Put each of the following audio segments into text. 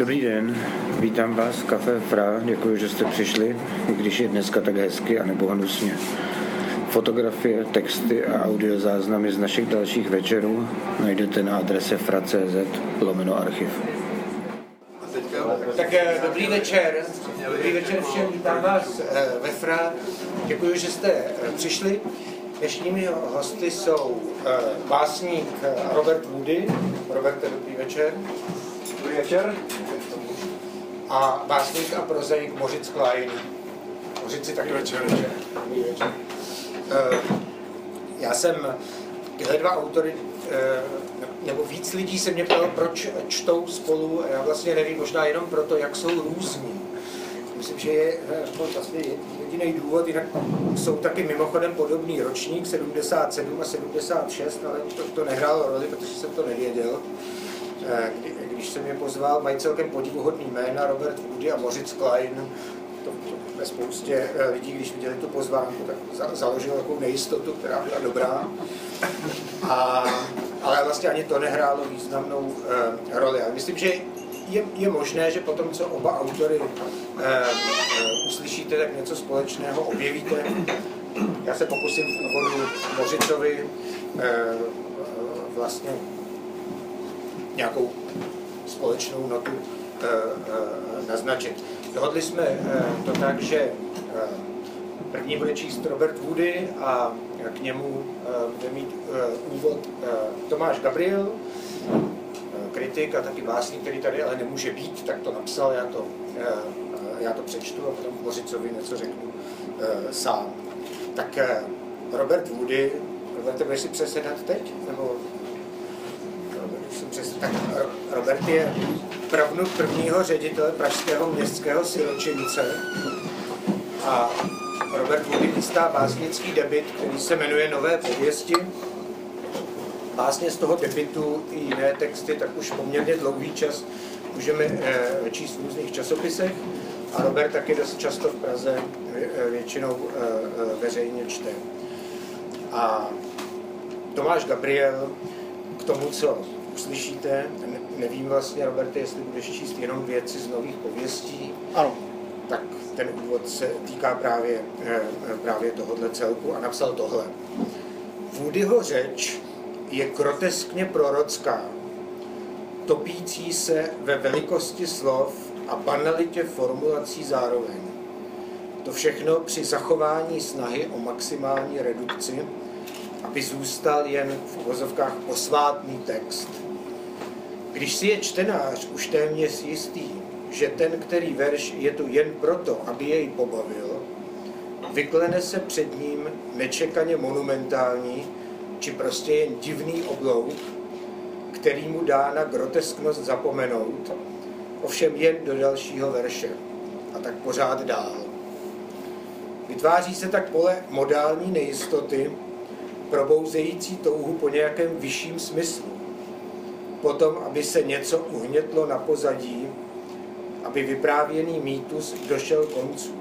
Dobrý den, vítám vás v Café Fra, děkuji, že jste přišli, i když je dneska tak hezky a nebo hnusně. Fotografie, texty a audiozáznamy z našich dalších večerů najdete na adrese fra.cz lomeno archiv. Tak eh, dobrý večer, dobrý večer všem, vítám vás eh, ve Fra, děkuji, že jste eh, přišli. Dnešními hosty jsou básník Robert Woody. Robert, dobrý večer. Dobrý večer. A básník a prozaik Mořic Klein. Mořici taky večer. Večer. Já jsem tyhle dva autory, nebo víc lidí se mě ptalo, proč čtou spolu, já vlastně nevím, možná jenom proto, jak jsou různí. Myslím, že je vlastně jediný důvod, jinak jsou taky mimochodem podobný ročník, 77 a 76, ale to, to nehrálo roli, protože jsem to nevěděl. Kdy, když jsem je pozval, mají celkem podivuhodný jména, Robert Woody a Moritz Klein. To, to ve spoustě lidí, když viděli tu pozvánku, tak za, založil takovou nejistotu, která byla dobrá. A, ale vlastně ani to nehrálo významnou uh, roli. Ale myslím, že je, je možné, že potom, co oba autory uh, uh, uslyšíte, tak něco společného objevíte. Já se pokusím v vodu Mořicovi uh, vlastně nějakou společnou notu uh, uh, naznačit. Dohodli jsme uh, to tak, že první bude číst Robert Woody a k němu bude mít úvod Tomáš Gabriel, kritik a taky básník, který tady ale nemůže být, tak to napsal, já to, já to přečtu a potom Mořicovi něco řeknu sám. Tak Robert Woody, Robert, budeš si přesedat teď? Nebo přes, tak Robert je pravnuk prvního ředitele pražského městského siročince a Robert Woody chystá básnický debit, který se jmenuje Nové pověsti. Básně z toho debitu i jiné texty, tak už poměrně dlouhý čas můžeme e, číst v různých časopisech a Robert taky dost často v Praze e, většinou veřejně čte. A Tomáš Gabriel k tomu, co uslyšíte, nevím vlastně, Roberte, jestli budeš číst jenom věci z nových pověstí. Ano. Tak ten úvod se týká právě, právě tohohle celku a napsal tohle. Woodyho řeč je groteskně prorocká, topící se ve velikosti slov a banalitě formulací zároveň. To všechno při zachování snahy o maximální redukci, aby zůstal jen v uvozovkách posvátný text. Když si je čtenář už téměř jistý, že ten, který verš je tu jen proto, aby jej pobavil, vyklene se před ním nečekaně monumentální, či prostě jen divný oblouk, který mu dá na grotesknost zapomenout, ovšem jen do dalšího verše a tak pořád dál. Vytváří se tak pole modální nejistoty, probouzející touhu po nějakém vyšším smyslu. Potom, aby se něco uhnětlo na pozadí, aby vyprávěný mýtus došel koncu.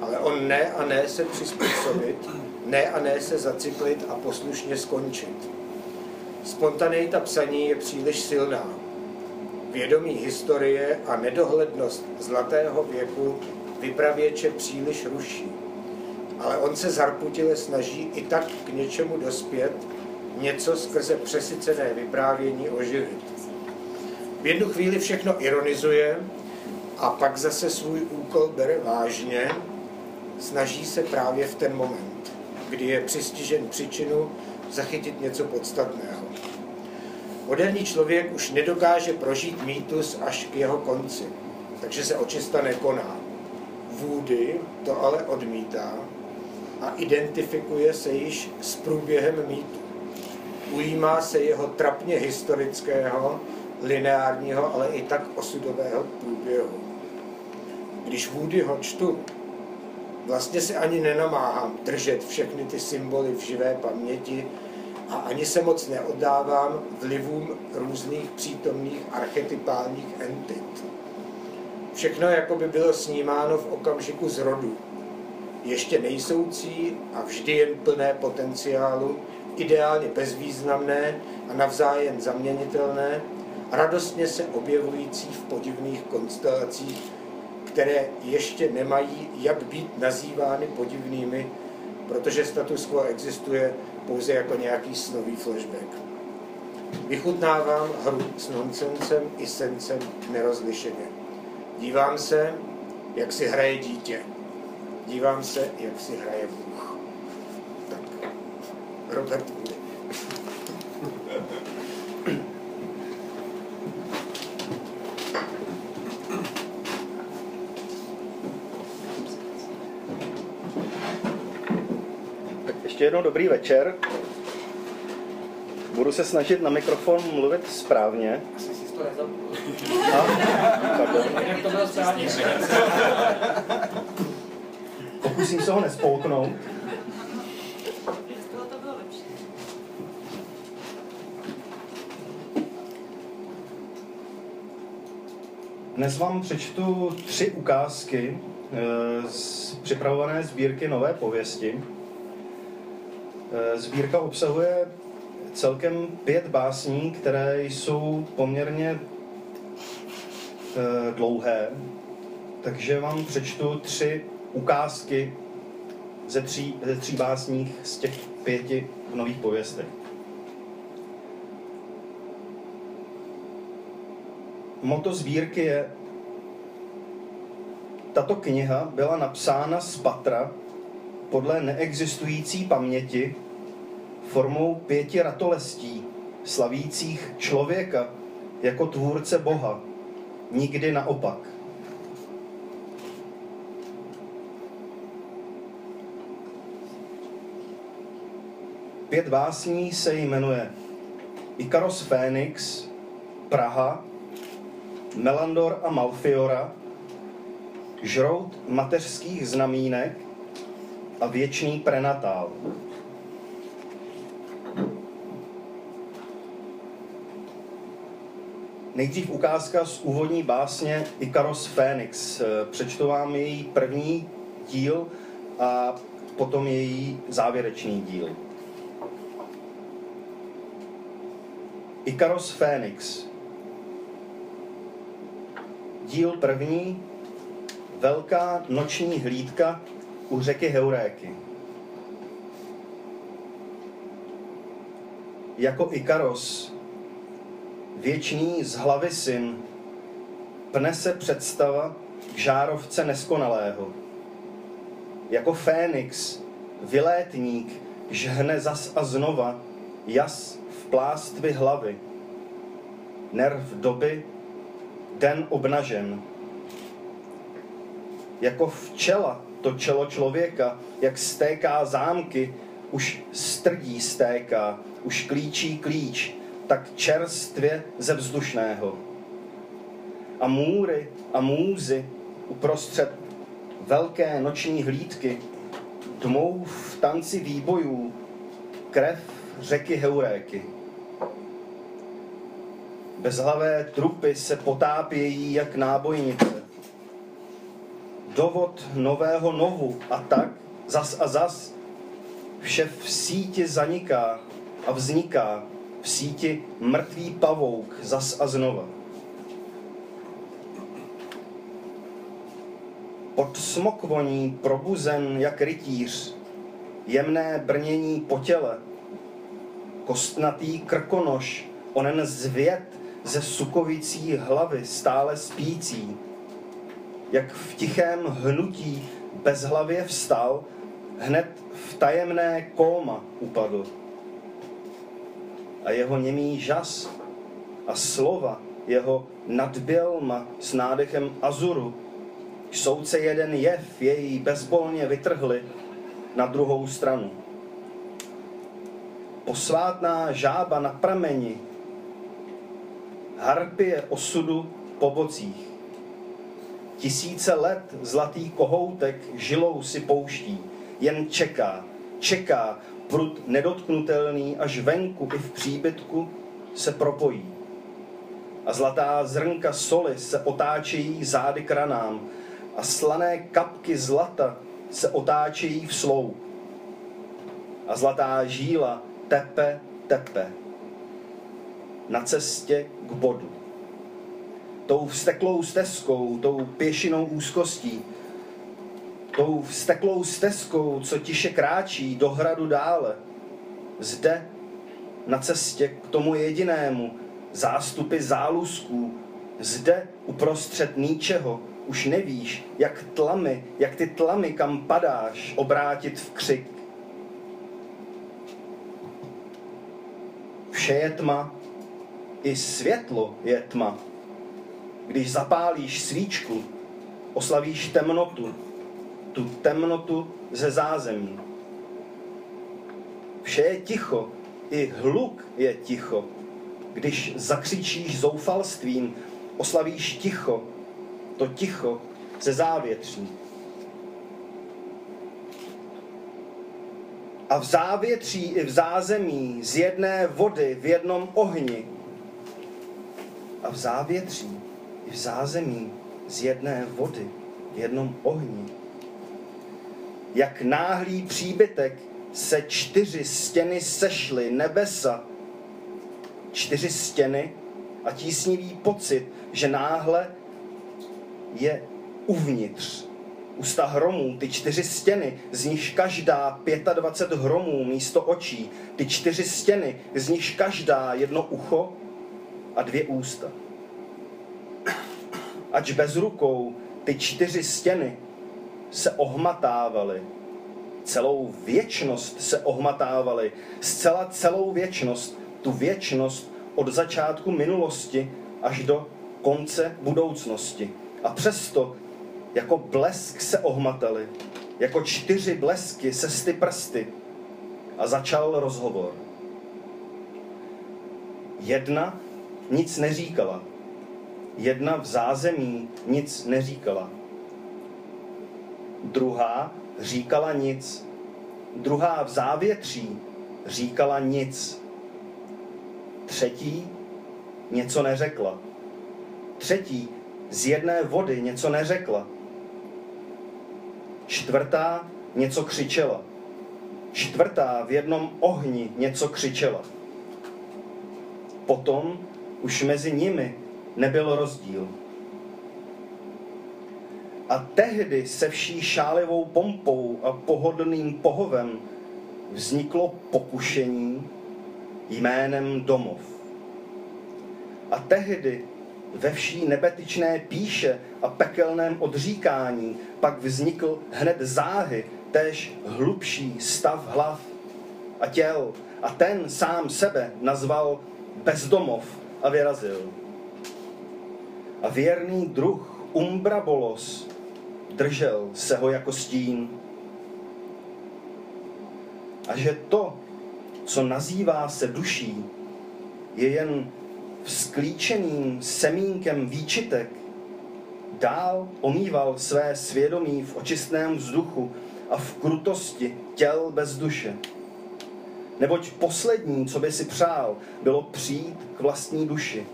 Ale on ne a ne se přizpůsobit, ne a ne se zacyklit a poslušně skončit. Spontaneita psaní je příliš silná. Vědomí historie a nedohlednost zlatého věku vypravěče příliš ruší. Ale on se zarputile snaží i tak k něčemu dospět, něco skrze přesycené vyprávění oživit. V jednu chvíli všechno ironizuje a pak zase svůj úkol bere vážně, snaží se právě v ten moment, kdy je přistižen příčinu zachytit něco podstatného. Moderní člověk už nedokáže prožít mýtus až k jeho konci, takže se očista nekoná. Vůdy to ale odmítá a identifikuje se již s průběhem mýtu. Ujímá se jeho trapně historického, lineárního, ale i tak osudového průběhu. Když Woody ho čtu, vlastně si ani nenamáhám držet všechny ty symboly v živé paměti a ani se moc neoddávám vlivům různých přítomných archetypálních entit. Všechno jako by bylo snímáno v okamžiku zrodu, ještě nejsoucí a vždy jen plné potenciálu, ideálně bezvýznamné a navzájem zaměnitelné, radostně se objevující v podivných konstelacích, které ještě nemají jak být nazývány podivnými, protože status quo existuje pouze jako nějaký snový flashback. Vychutnávám hru s nonsensem i sensem nerozlišeně. Dívám se, jak si hraje dítě. Dívám se, jak si hraje Bůh. Tak, Robert Moody. Ještě jednou dobrý večer. Budu se snažit na mikrofon mluvit správně. Asi si to nezapnul. A, pardon. Jak to bylo správně? Pokusím se ho nespouknout. Dnes vám přečtu tři ukázky eh, z připravované sbírky Nové pověsti. Eh, Sbírka obsahuje celkem pět básní, které jsou poměrně eh, dlouhé, takže vám přečtu tři ukázky ze tří, ze tří básních z těch pěti v nových pověstech. Moto sbírky je tato kniha byla napsána z patra podle neexistující paměti formou pěti ratolestí, slavících člověka jako tvůrce Boha, nikdy naopak. Pět básní se jmenuje Ikaros Phoenix, Praha, Melandor a Malfiora, Žrout mateřských znamínek a Věčný prenatál. Nejdřív ukázka z úvodní básně Ikaros Phoenix. Přečtu vám její první díl a potom její závěrečný díl. Ikaros Phoenix. Díl první. Velká noční hlídka u řeky Heuréky. Jako Ikaros, věčný z hlavy syn, pne se představa k žárovce neskonalého. Jako Fénix, vylétník, žhne zas a znova jas v plástvi hlavy. Nerv doby, den obnažen. Jako včela to čelo člověka, jak stéká zámky, už strdí stéká, už klíčí klíč, tak čerstvě ze vzdušného. A můry a můzy uprostřed velké noční hlídky tmou v tanci výbojů krev řeky Heuréky. Bezhlavé trupy se potápějí jak nábojnice. Dovod nového novu a tak zas a zas vše v síti zaniká a vzniká v síti mrtvý pavouk zas a znova. Pod smokvoní probuzen jak rytíř, jemné brnění po těle, kostnatý krkonoš, onen zvět ze sukovicí hlavy stále spící, jak v tichém hnutí bezhlavě vstal, hned v tajemné kóma upadl. A jeho němý žas a slova jeho nadbělma s nádechem azuru, soudce jeden jev jej bezbolně vytrhli na druhou stranu. Posvátná žába na prameni, harpie osudu po bocích. Tisíce let zlatý kohoutek žilou si pouští, jen čeká, čeká, prut nedotknutelný až venku i v příbytku se propojí. A zlatá zrnka soli se otáčejí zády k ranám a slané kapky zlata se otáčejí v slou. A zlatá žíla tepe, tepe na cestě k bodu. tou vsteklou stezkou, tou pěšinou úzkostí, tou vsteklou stezkou, co tiše kráčí do hradu dále. Zde, na cestě k tomu jedinému, zástupy zálusků, zde uprostřed ničeho, už nevíš, jak tlamy, jak ty tlamy, kam padáš, obrátit v křik. Vše je tma, i světlo je tma. Když zapálíš svíčku, oslavíš temnotu, tu temnotu ze zázemí. Vše je ticho, i hluk je ticho. Když zakřičíš zoufalstvím, oslavíš ticho, to ticho ze závětří. A v závětří i v zázemí z jedné vody v jednom ohni. A v závětří i v zázemí z jedné vody v jednom ohni. Jak náhlý příbytek se čtyři stěny sešly, nebesa, čtyři stěny a tísnivý pocit, že náhle je uvnitř. Ústa hromů, ty čtyři stěny, z nichž každá 25 hromů místo očí, ty čtyři stěny, z nichž každá jedno ucho a dvě ústa. Ač bez rukou ty čtyři stěny se ohmatávaly, celou věčnost se ohmatávaly, zcela celou věčnost, tu věčnost od začátku minulosti až do konce budoucnosti. A přesto jako blesk se ohmatali, jako čtyři blesky se sty prsty. A začal rozhovor. Jedna nic neříkala. Jedna v zázemí nic neříkala. Druhá říkala nic. Druhá v závětří říkala nic. Třetí něco neřekla. Třetí z jedné vody něco neřekla. Čtvrtá něco křičela. Čtvrtá v jednom ohni něco křičela. Potom už mezi nimi nebyl rozdíl. A tehdy se vší šálivou pompou a pohodlným pohovem vzniklo pokušení jménem domov. A tehdy ve vší nebetyčné píše a pekelném odříkání pak vznikl hned záhy, též hlubší stav hlav a těl. A ten sám sebe nazval bezdomov a vyrazil. A věrný druh Umbrabolos držel se ho jako stín. A že to, co nazývá se duší, je jen vzklíčeným semínkem výčitek, dál omýval své svědomí v očistném vzduchu a v krutosti těl bez duše. Neboť poslední, co by si přál, bylo přijít k vlastní duši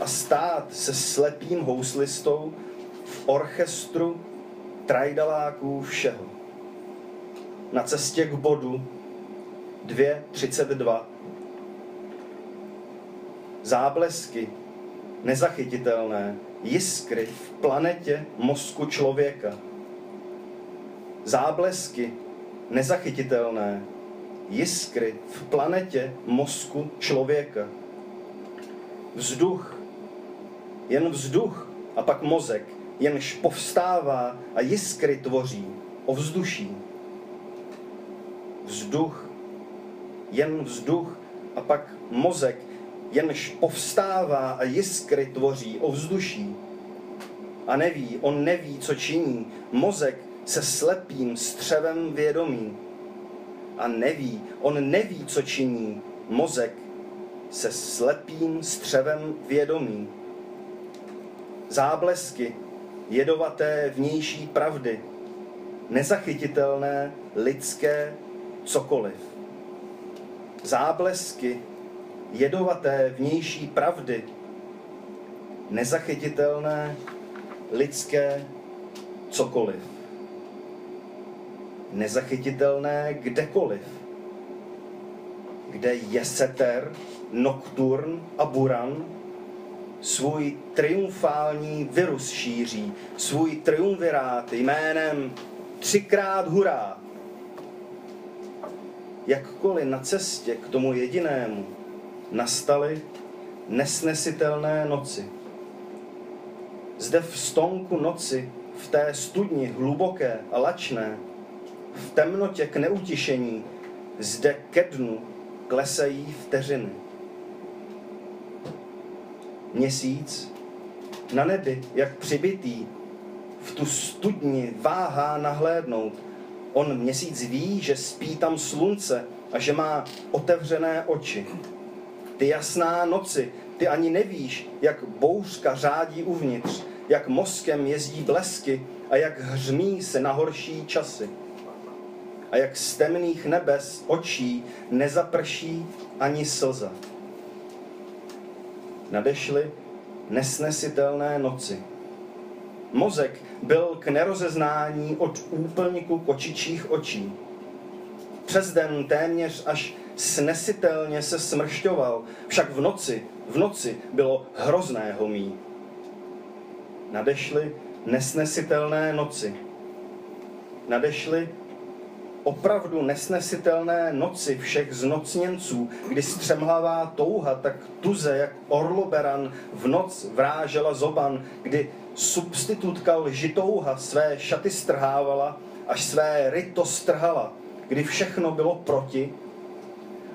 a stát se slepým houslistou v orchestru trajdaláků všeho. Na cestě k bodu 2.32 záblesky nezachytitelné, jiskry v planetě mozku člověka. Záblesky nezachytitelné, jiskry v planetě mozku člověka. Vzduch, jen vzduch a pak mozek, jenž povstává a jiskry tvoří o vzduší. Vzduch, jen vzduch a pak mozek, jenž povstává a jiskry tvoří o vzduší. A neví, on neví, co činí, mozek se slepým střevem vědomí. A neví, on neví, co činí, mozek se slepým střevem vědomí. Záblesky jedovaté vnější pravdy, nezachytitelné lidské cokoliv. Záblesky jedovaté vnější pravdy, nezachytitelné lidské cokoliv. Nezachytitelné kdekoliv. Kde je seter, nokturn a buran svůj triumfální virus šíří, svůj triumvirát jménem třikrát hurá. Jakkoliv na cestě k tomu jedinému nastaly nesnesitelné noci. Zde v stonku noci, v té studni hluboké a lačné, v temnotě k neutišení, zde ke dnu klesají vteřiny. Měsíc na nebi, jak přibitý, v tu studni váhá nahlédnout. On měsíc ví, že spí tam slunce a že má otevřené oči. Ty jasná noci, ty ani nevíš, jak bouřka řádí uvnitř, jak mozkem jezdí blesky a jak hřmí se na horší časy. A jak z temných nebes očí nezaprší ani slza. Nadešly nesnesitelné noci. Mozek byl k nerozeznání od úplníku kočičích očí. Přes den téměř až snesitelně se smršťoval, však v noci, v noci bylo hrozné homí. Nadešly nesnesitelné noci. Nadešly opravdu nesnesitelné noci všech znocněnců, kdy střemhlavá touha tak tuze, jak orloberan v noc vrážela zoban, kdy substitutka lžitouha své šaty strhávala, až své ryto strhala, kdy všechno bylo proti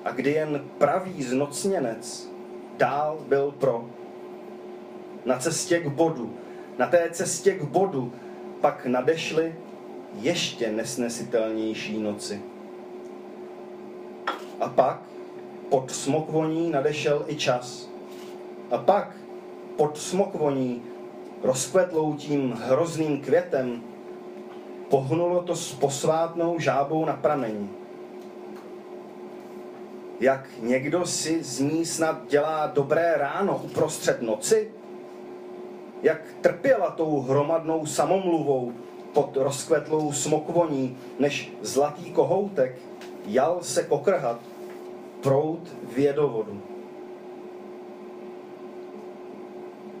a kdy jen pravý znocněnec dál byl pro. Na cestě k bodu, na té cestě k bodu pak nadešly ještě nesnesitelnější noci. A pak pod smokvoní nadešel i čas. A pak pod smokvoní rozkvetlou tím hrozným květem pohnulo to s posvátnou žábou na pramení. Jak někdo si z ní snad dělá dobré ráno uprostřed noci? Jak trpěla tou hromadnou samomluvou pod rozkvetlou smokvoní, než zlatý kohoutek jal se kokrhat prout v jedovodu.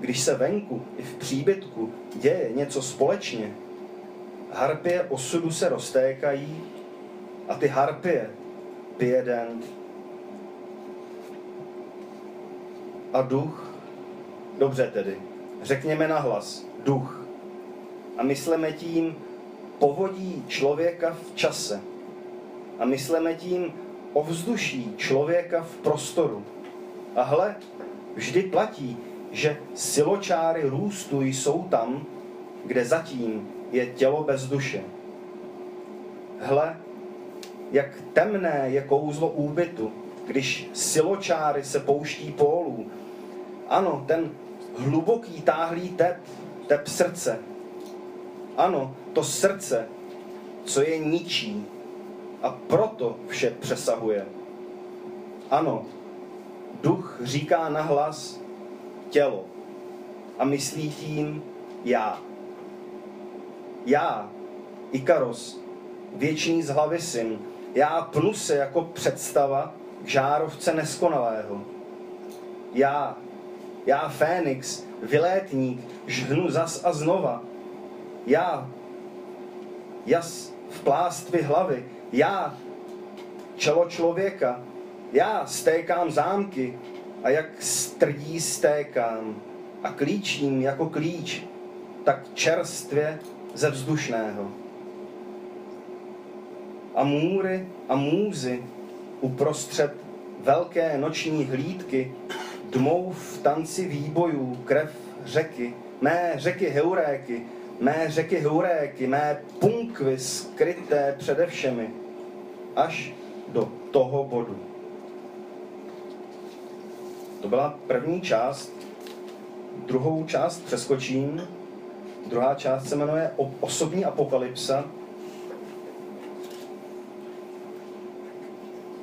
Když se venku i v příbytku děje něco společně, harpie osudu se roztékají a ty harpie pije den. A duch, dobře tedy, řekněme nahlas, duch. A myslíme tím povodí člověka v čase. A myslíme tím ovzduší člověka v prostoru. A hle, vždy platí, že siločáry růstu jsou tam, kde zatím je tělo bez duše. Hle, jak temné je kouzlo úbytu, když siločáry se pouští pólů. Ano, ten hluboký táhlý tep, tep srdce. Ano, to srdce, co je ničí a proto vše přesahuje. Ano, duch říká nahlas tělo a myslí tím já. Já, Ikaros, věčný z hlavy syn, já pnu se jako představa k žárovce neskonalého. Já, já Fénix, vylétník, žhnu zas a znova. Já, jas v plástvi hlavy, já, čelo člověka, já stékám zámky a jak strdí stékám a klíčím jako klíč, tak čerstvě ze vzdušného. A můry a můzy uprostřed velké noční hlídky dmou v tanci výbojů krev řeky, mé řeky heuréky, mé řeky heuréky, mé punkvy skryté přede všemi, až do toho bodu. To byla první část. Druhou část přeskočím. Druhá část se jmenuje Osobní apokalypsa.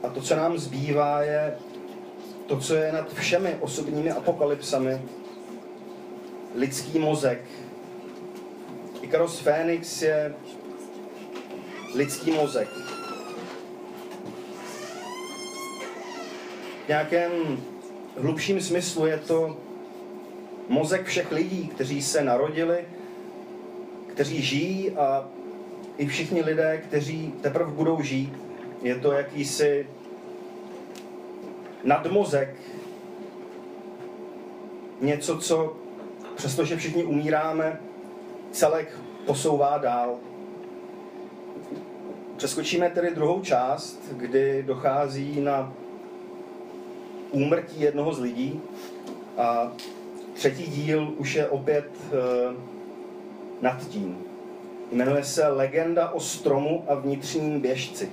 A to, co nám zbývá, je to, co je nad všemi osobními apokalypsami. Lidský mozek. Ikaros Fénix je lidský mozek. V nějakém hlubším smyslu je to mozek všech lidí, kteří se narodili, kteří žijí a i všichni lidé, kteří teprve budou žít. Je to jakýsi nadmozek, něco, co přestože všichni umíráme, celek posouvá dál. Přeskočíme tedy druhou část, kdy dochází na úmrtí jednoho z lidí a třetí díl už je opět e, nad tím. Jmenuje se Legenda o stromu a vnitřním běžci.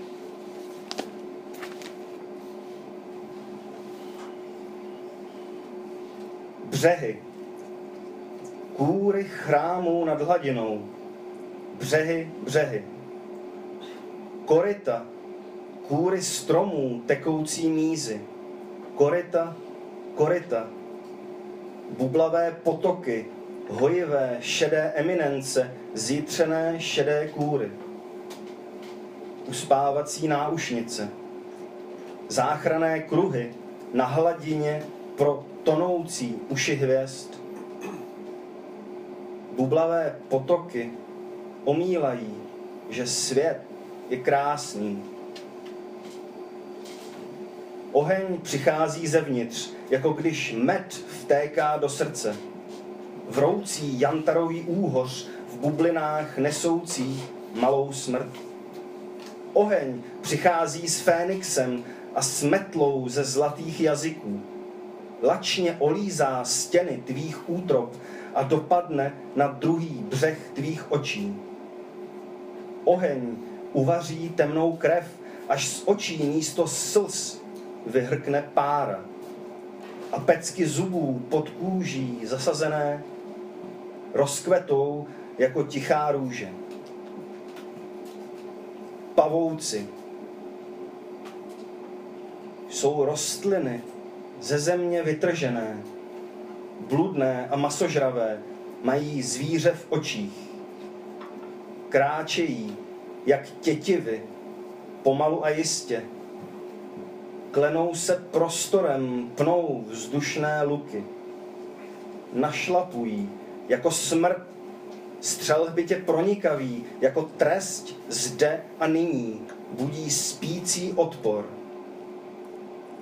Břehy. Kůry chrámů nad hladinou. Břehy, břehy. Korita. Kůry stromů tekoucí mízy. Korita, korita. Bublavé potoky, hojivé, šedé eminence, zítřené šedé kůry. Uspávací náušnice. Záchrané kruhy na hladině pro tonoucí uši hvězd. Bublavé potoky omílají, že svět je krásný. Oheň přichází zevnitř, jako když med vtéká do srdce. Vroucí jantarový úhoř v bublinách nesoucí malou smrt. Oheň přichází s fénixem a s metlou ze zlatých jazyků lačně olízá stěny tvých útrop a dopadne na druhý břeh tvých očí. Oheň uvaří temnou krev, až z očí místo slz vyhrkne pára a pecky zubů pod kůží zasazené rozkvetou jako tichá růže. Pavouci jsou rostliny ze země vytržené, bludné a masožravé, mají zvíře v očích. Kráčejí, jak tětivy, pomalu a jistě. Klenou se prostorem, pnou vzdušné luky. Našlapují, jako smrt, střelhbitě pronikaví, jako trest zde a nyní, budí spící odpor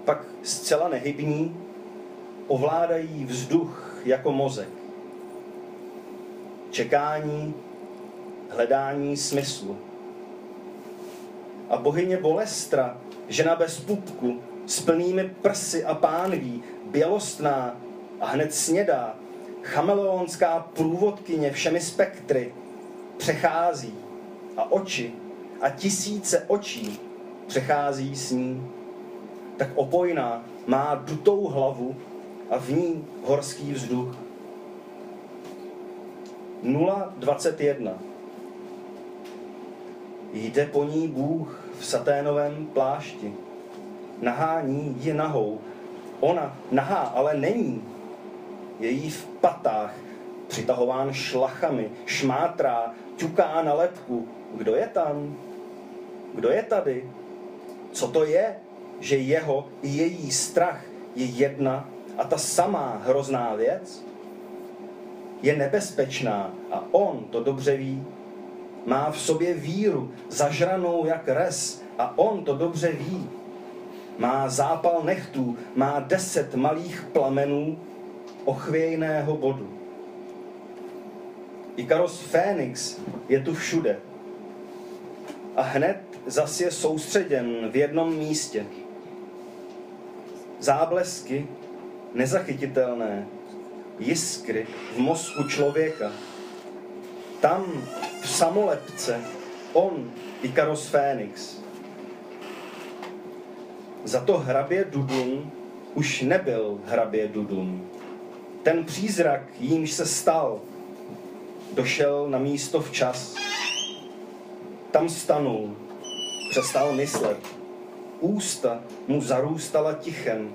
pak zcela nehybní, ovládají vzduch jako mozek. Čekání, hledání smyslu. A bohyně Bolestra, žena bez pupku, s plnými prsy a pánví, bělostná a hned snědá, chameleonská průvodkyně všemi spektry, přechází a oči a tisíce očí přechází s ní tak opojná má dutou hlavu a v ní horský vzduch. 0,21 Jde po ní Bůh v saténovém plášti. Nahání ji nahou. Ona nahá, ale není. Je jí v patách, přitahován šlachami, šmátrá, ťuká na lepku. Kdo je tam? Kdo je tady? Co to je? že jeho i její strach je jedna a ta samá hrozná věc? Je nebezpečná a on to dobře ví. Má v sobě víru, zažranou jak res a on to dobře ví. Má zápal nechtů, má deset malých plamenů ochvějného bodu. Ikaros Fénix je tu všude. A hned zas je soustředěn v jednom místě záblesky nezachytitelné, jiskry v mozku člověka. Tam v samolepce on, Ikaros Fénix. Za to hrabě Dudun už nebyl hrabě Dudun. Ten přízrak, jímž se stal, došel na místo včas. Tam stanul, přestal myslet ústa mu zarůstala tichem.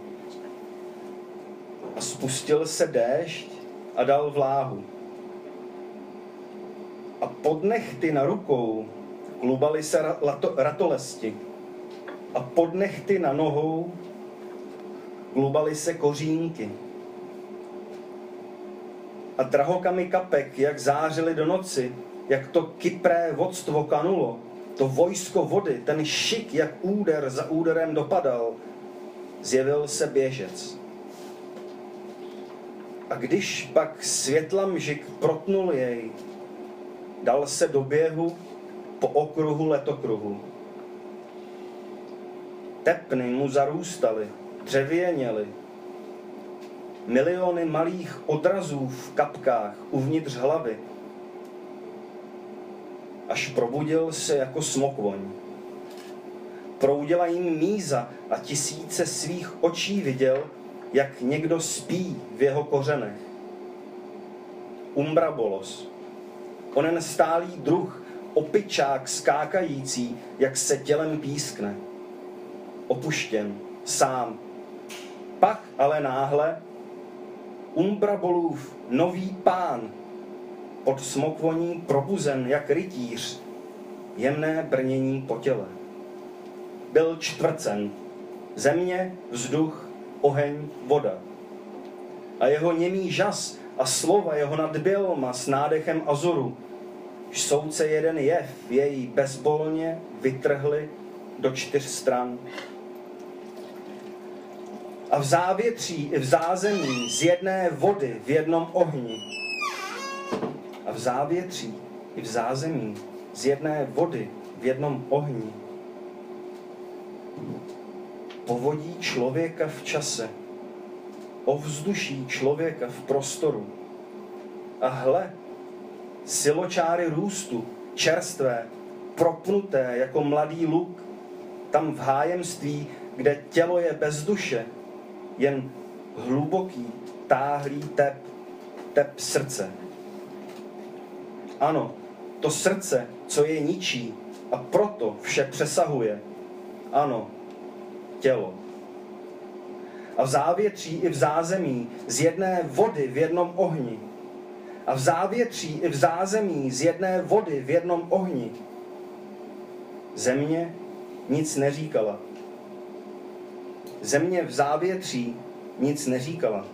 A spustil se déšť a dal vláhu. A pod nechty na rukou klubaly se rato, ratolesti. A pod nechty na nohou klubaly se kořínky. a drahokamy kapek, jak zářily do noci, jak to kypré vodstvo kanulo, to vojsko vody, ten šik, jak úder za úderem dopadal, zjevil se běžec. A když pak světla mžik protnul jej, dal se do běhu po okruhu letokruhu. Tepny mu zarůstaly, dřevěněly. Miliony malých odrazů v kapkách uvnitř hlavy. Až probudil se jako smokvoň. Proudila jim míza a tisíce svých očí viděl, jak někdo spí v jeho kořenech. Umbrabolos. Onen stálý druh, opičák skákající, jak se tělem pískne. Opuštěn, sám. Pak ale náhle Umbrabolův nový pán, pod smokvoní probuzen jak rytíř, jemné brnění po těle. Byl čtvrcen, země, vzduch, oheň, voda. A jeho němý žas a slova jeho nad bělma s nádechem azoru, jsou se jeden jev jej bezbolně vytrhli do čtyř stran. A v závětří i v zázemí z jedné vody v jednom ohni. A v závětří i v zázemí z jedné vody v jednom ohni. Povodí člověka v čase, ovzduší člověka v prostoru. A hle, siločáry růstu, čerstvé, propnuté jako mladý luk, tam v hájemství, kde tělo je bez duše, jen hluboký, táhlý tep, tep srdce. Ano, to srdce, co je ničí a proto vše přesahuje. Ano, tělo. A v závětří i v zázemí z jedné vody v jednom ohni. A v závětří i v zázemí z jedné vody v jednom ohni. Země nic neříkala. Země v závětří nic neříkala.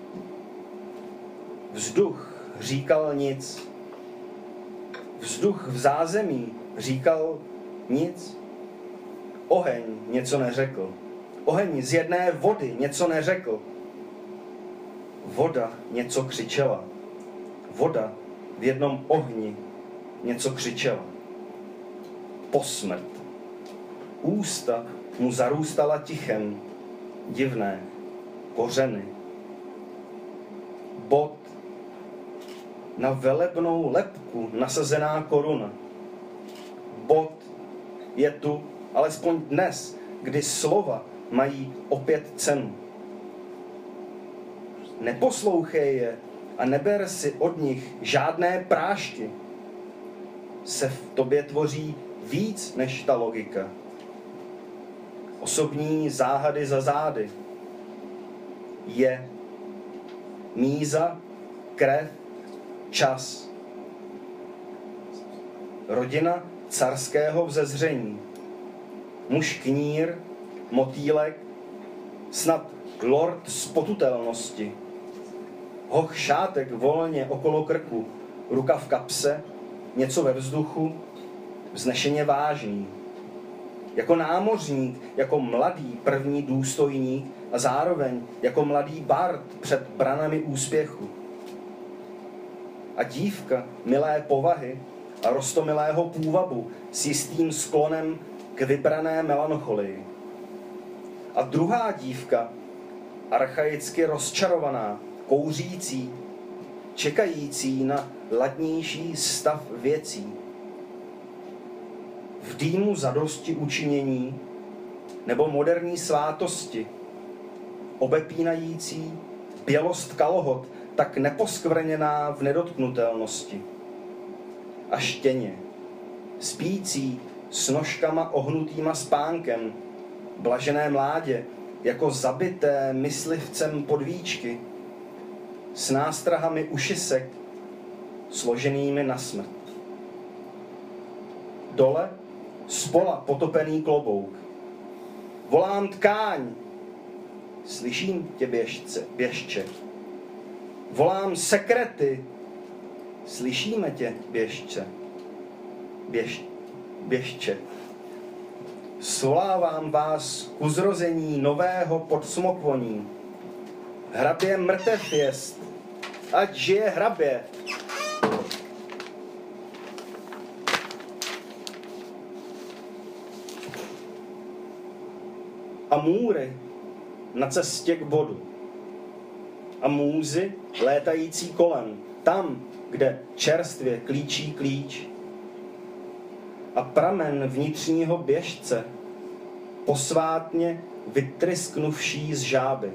Vzduch říkal nic. Vzduch v zázemí říkal nic. Oheň něco neřekl. Oheň z jedné vody něco neřekl. Voda něco křičela. Voda v jednom ohni něco křičela. Posmrt. Ústa mu zarůstala tichem, divné, kořeny. Bod na velebnou lepku nasazená koruna. Bod je tu alespoň dnes, kdy slova mají opět cenu. Neposlouchej je a neber si od nich žádné prášky. Se v tobě tvoří víc než ta logika. Osobní záhady za zády. Je míza, krev, čas. Rodina carského vzezření. Muž knír, motýlek, snad lord spotutelnosti. Hoch šátek volně okolo krku, ruka v kapse, něco ve vzduchu, vznešeně vážný. Jako námořník, jako mladý první důstojník a zároveň jako mladý bard před branami úspěchu. A dívka milé povahy a rostomilého půvabu s jistým sklonem k vybrané melancholii. A druhá dívka, archaicky rozčarovaná, kouřící, čekající na ladnější stav věcí. V dýmu zadosti učinění nebo moderní svátosti, obepínající bělost kalhot, tak neposkvrněná v nedotknutelnosti. A štěně, spící s nožkama ohnutýma spánkem, blažené mládě, jako zabité myslivcem podvíčky, s nástrahami ušisek, složenými na smrt. Dole spola potopený klobouk. Volám tkáň, slyším tě běžce, běžče. Volám sekrety, Slyšíme tě, běžče. Běž, běžče. Svolávám vás k uzrození nového podsmokvoní. Hrabě mrtev jest, ať žije hrabě. A můry na cestě k bodu. A můzy létající kolem, tam, kde čerstvě klíčí klíč. A pramen vnitřního běžce, posvátně vytrysknuvší z žáby.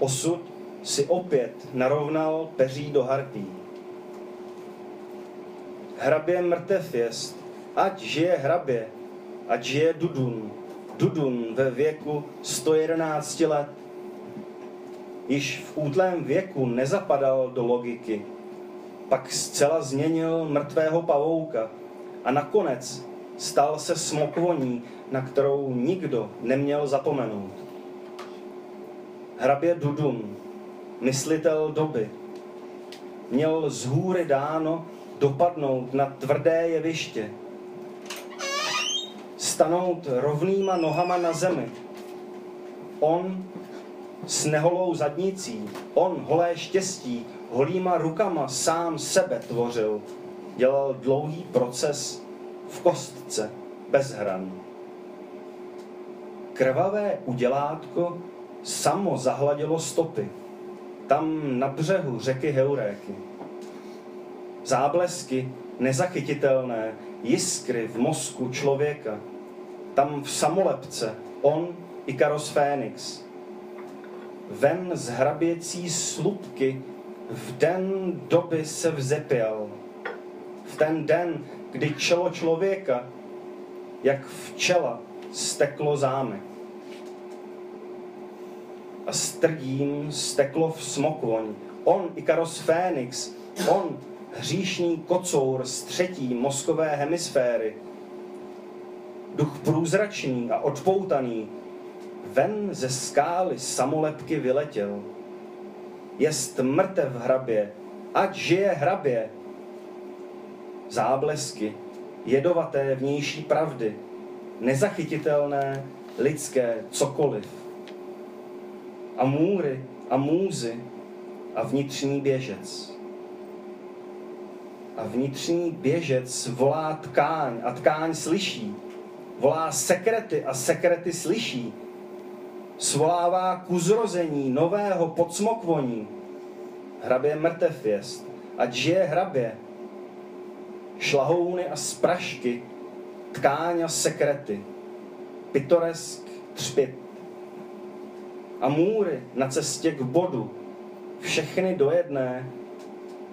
Osud si opět narovnal peří do harpí. Hrabě mrtev jest, ať žije hrabě, ať žije Dudun, Dudun ve věku 111 let. Již v útlém věku nezapadal do logiky, pak zcela změnil mrtvého pavouka a nakonec stal se smokvoní, na kterou nikdo neměl zapomenout. Hrabě Dudun, myslitel doby, měl z hůry dáno dopadnout na tvrdé jeviště, stanout rovnýma nohama na zemi. On s neholou zadnicí, on holé štěstí, holýma rukama sám sebe tvořil. Dělal dlouhý proces v kostce, bez hran. Krvavé udělátko samo zahladilo stopy, tam na břehu řeky Heuréky. Záblesky nezachytitelné, jiskry v mozku člověka. Tam v samolepce on i Karos Fénix. Ven z hraběcí slupky v den doby se vzepěl. V ten den, kdy čelo člověka, jak včela, steklo zámek. A strdím steklo v smokvoň. On, Ikaros Fénix, on, hříšný kocour z třetí mozkové hemisféry, duch průzračný a odpoutaný, ven ze skály samolepky vyletěl. Jest mrtev hrabě, ať žije hrabě. Záblesky, jedovaté vnější pravdy, nezachytitelné, lidské, cokoliv. A můry a můzy a vnitřní běžec. A vnitřní běžec volá tkáň a tkáň slyší. Volá sekrety a sekrety slyší. Svolává k uzrození nového podsmokvoní. Hrabě mrtev jest, ať žije hrabě. Šlahouny a sprašky tkáň a sekrety, pitoresk třpit a můry na cestě k bodu, všechny do jedné,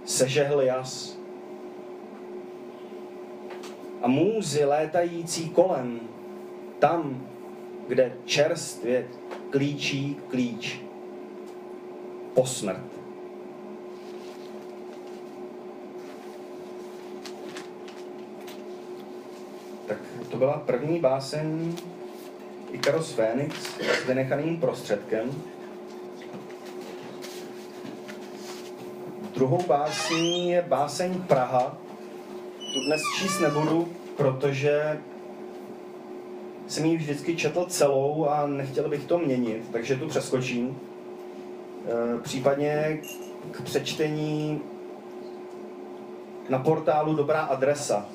sežehl jas. A můzy létající kolem, tam, kde čerstvě klíčí klíč, po smrt. Tak to byla první báseň Ikaros Fénix s vynechaným prostředkem. Druhou básní je báseň Praha. Tu dnes číst nebudu, protože jsem ji vždycky četl celou a nechtěl bych to měnit, takže tu přeskočím. E, případně k přečtení na portálu Dobrá adresa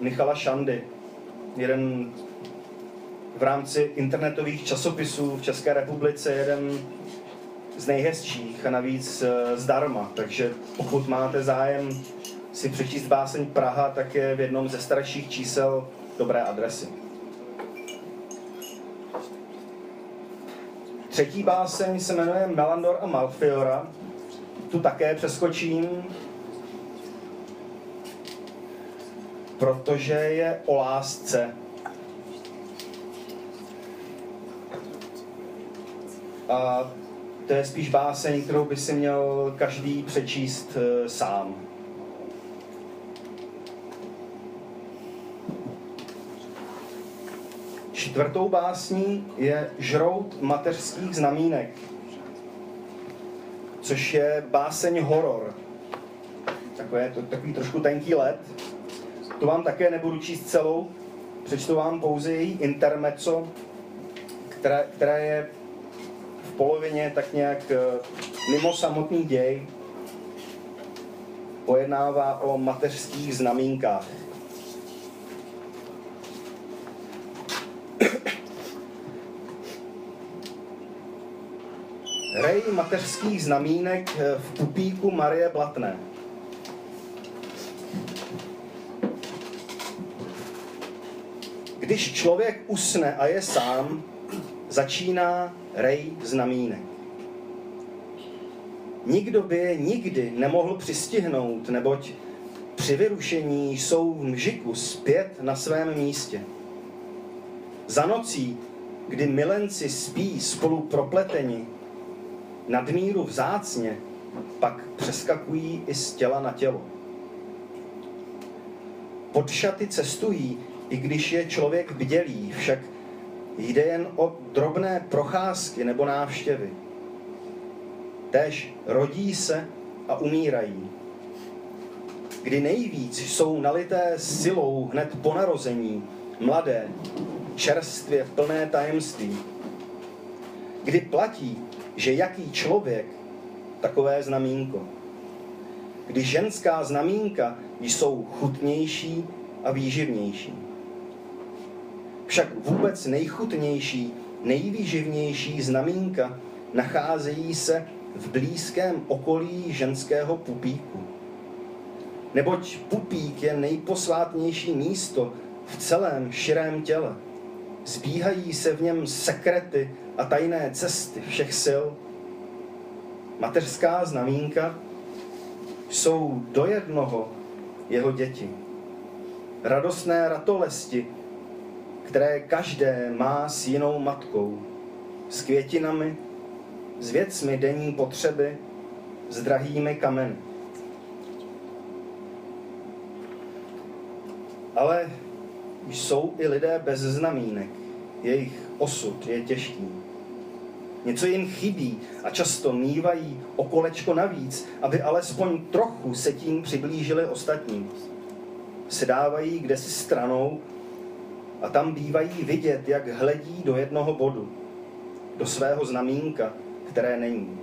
Michala Šandy, jeden v rámci internetových časopisů v České republice, jeden z nejhezčích a navíc eh, zdarma. Takže pokud máte zájem si přečíst báseň Praha, tak je v jednom ze starších čísel dobré adresy. Třetí báseň se jmenuje Melandor a Malfiora. Tu také přeskočím, protože je o lásce. A to je spíš báseň, kterou by si měl každý přečíst e, sám. Čtvrtou básní je Žrout mateřských znamínek, což je báseň horor. takové, to, takový trošku tenký let. Tu vám také nebudu číst celou, přečtu vám pouze její intermezzo, které, které je v polovině tak nějak eh, mimo samotný děj. Pojednává o mateřských znamínkách. Rej mateřských znamínek eh, v pupíku Marie Blatné. Když člověk usne a je sám, začíná rej znamínek. Nikdo by je nikdy nemohl přistihnout, neboť při vyrušení jsou v mžiku zpět na svém místě. Za nocí, kdy milenci spí spolu propleteni, nadmíru vzácně, pak přeskakují i z těla na tělo. Pod šaty cestují, i když je člověk bdělý, však jde jen o drobné procházky nebo návštěvy. Tež rodí se a umírají. Kdy nejvíc jsou nalité silou hned po narození, mladé, čerstvě plné tajemství. Kdy platí, že jaký člověk, takové znamínko. Kdy ženská znamínka jsou chutnější a výživnější. Však vůbec nejchutnější, nejvýživnější znamínka nacházejí se v blízkém okolí ženského pupíku. Neboť pupík je nejposvátnější místo v celém širém těle. Zbíhají se v něm sekrety a tajné cesty všech sil. Mateřská znamínka jsou do jednoho jeho děti. Radostné ratolesti, které každé má s jinou matkou, s květinami, s věcmi denní potřeby, s drahými kameny. Ale jsou i lidé bez znamínek. Jejich osud je těžký. Něco jim chybí a často mývají o kolečko navíc, aby alespoň trochu se tím přiblížili ostatním. Sedávají kde si stranou a tam bývají vidět, jak hledí do jednoho bodu, do svého znamínka, které není.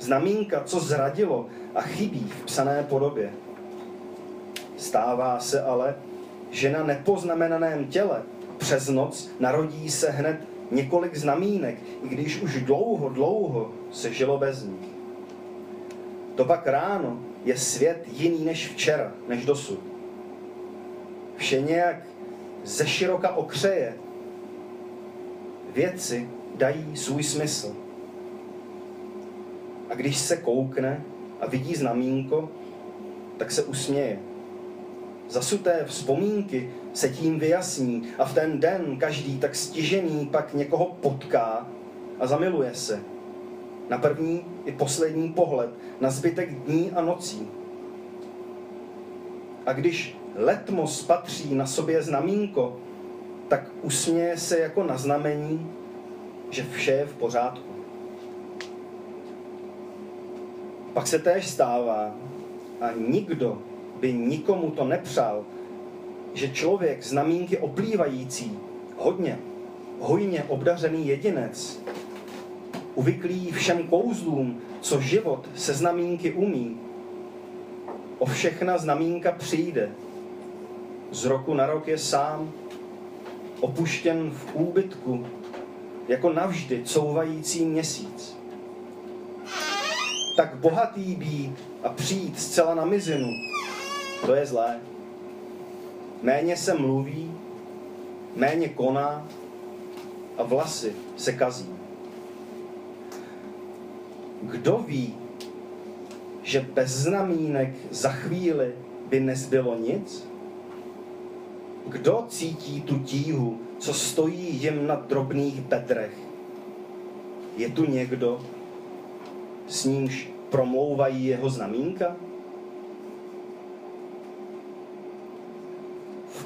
Znamínka, co zradilo a chybí v psané podobě. Stává se ale, že na nepoznamenaném těle přes noc narodí se hned několik znamínek, i když už dlouho, dlouho se žilo bez nich. To pak ráno je svět jiný než včera, než dosud. Vše nějak ze široka okřeje. Věci dají svůj smysl. A když se koukne a vidí znamínko, tak se usměje. Zasuté vzpomínky se tím vyjasní a v ten den každý tak stižený pak někoho potká a zamiluje se. Na první i poslední pohled, na zbytek dní a nocí. A když letmo spatří na sobě znamínko, tak usměje se jako na znamení, že vše je v pořádku. Pak se též stává a nikdo by nikomu to nepřál, že člověk znamínky oplývající, hodně, hojně obdařený jedinec, uvyklý všem kouzlům, co život se znamínky umí, o všechna znamínka přijde. Z roku na rok je sám, opuštěn v úbytku, jako navždy couvající měsíc. Tak bohatý být a přijít zcela na mizinu, to je zlé. Méně se mluví, méně koná a vlasy se kazí. Kdo ví, že bez znamínek za chvíli by nezbylo nic? Kdo cítí tu tíhu, co stojí jim na drobných bedrech? Je tu někdo, s nímž promlouvají jeho znamínka?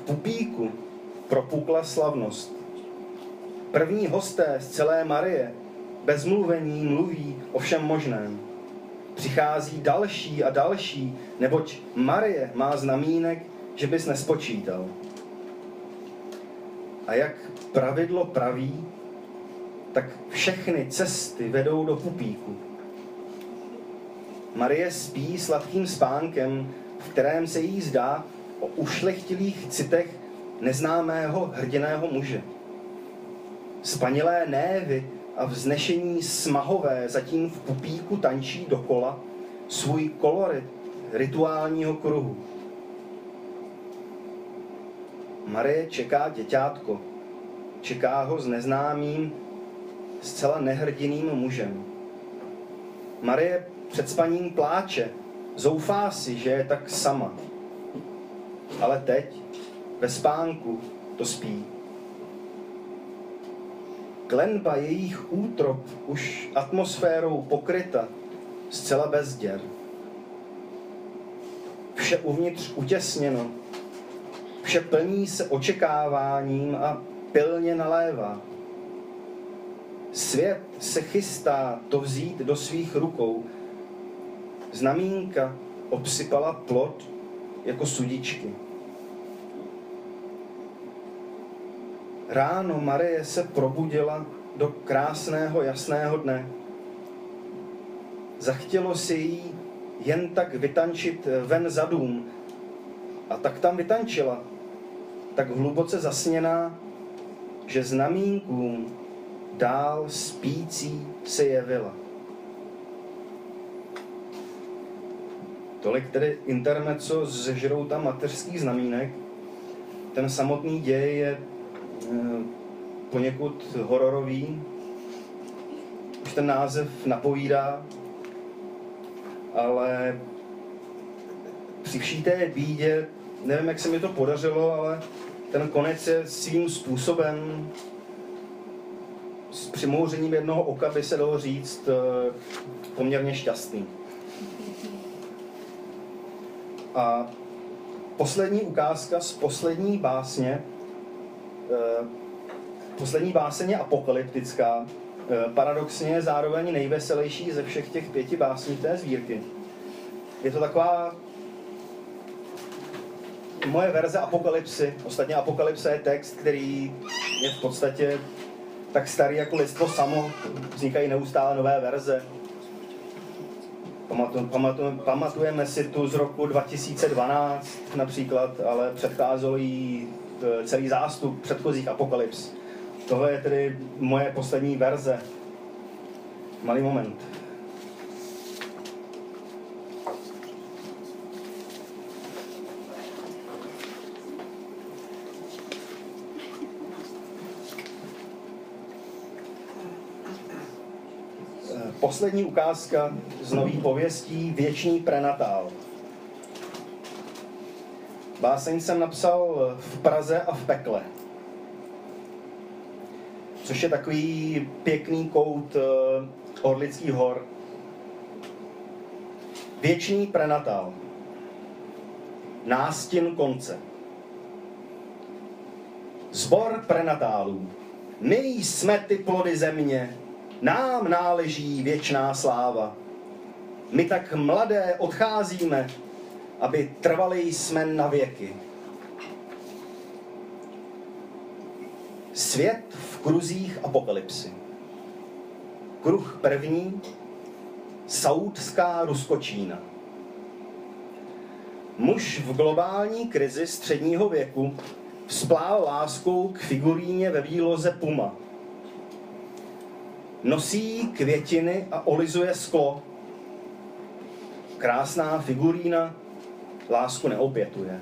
pupíku propukla slavnost. První hosté z celé Marie bez mluvení mluví o všem možném. přichází další a další, neboť Marie má znamínek, že bys nespočítal. A jak pravidlo praví, tak všechny cesty vedou do pupíku. Marie spí sladkým spánkem, v kterém se jí zdá o ušlechtilých citech neznámého hrdiného muže. Spanilé névy a vznešení smahové zatím v pupíku tančí dokola svůj kolorit rituálního kruhu. Marie čeká děťátko. Čeká ho s neznámým, zcela nehrdiným mužem. Marie před spaním pláče, zoufá si, že je tak sama. Ale teď, ve spánku, to spí. Klenba jejich útrop už atmosférou pokryta, zcela bez děr. Vše uvnitř utěsněno, vše plní se očekáváním a pilně nalévá. Svět se chystá to vzít do svých rukou. Znamínka obsypala plot jako sudičky. Ráno Marie se probudila do krásného jasného dne. Zachtělo si jí jen tak vytančit ven za dům. A tak tam vytančila, tak hluboce zasněná, že znamínkům dál spící se jevila. Tolik tedy intermezzo z žrouta mateřských znamínek. Ten samotný děj je Eh, poněkud hororový. Už ten název napovídá, ale při vší té bídě, nevím, jak se mi to podařilo, ale ten konec je svým způsobem s přimouřením jednoho oka by se dalo říct eh, poměrně šťastný. A poslední ukázka z poslední básně Eh, poslední báseň je apokalyptická. Eh, paradoxně je zároveň nejveselější ze všech těch pěti básní té sbírky. Je to taková moje verze apokalypsy. Ostatně apokalypse je text, který je v podstatě tak starý jako lidstvo samo. Vznikají neustále nové verze. pamatujeme si tu z roku 2012 například, ale předcházelo jí Eh, celý zástup předchozích apokalyps. Tohle je tedy moje poslední verze. Malý moment. Eh, poslední ukázka z nových pověstí Věčný prenatál. Báseň jsem napsal v Praze a v pekle. Což je takový pěkný kout uh, Orlických hor. Věčný prenatál. Nástin konce. Zbor prenatálů. My jsme ty plody země, nám náleží věčná sláva. My tak mladé odcházíme, aby trvali jsme na věky. Svět v kruzích apokalypsy. Kruh první, Saudská Ruskočína. Muž v globální krizi středního věku vzplál láskou k figuríně ve výloze Puma. Nosí květiny a olizuje sklo. Krásná figurína lásku neopětuje.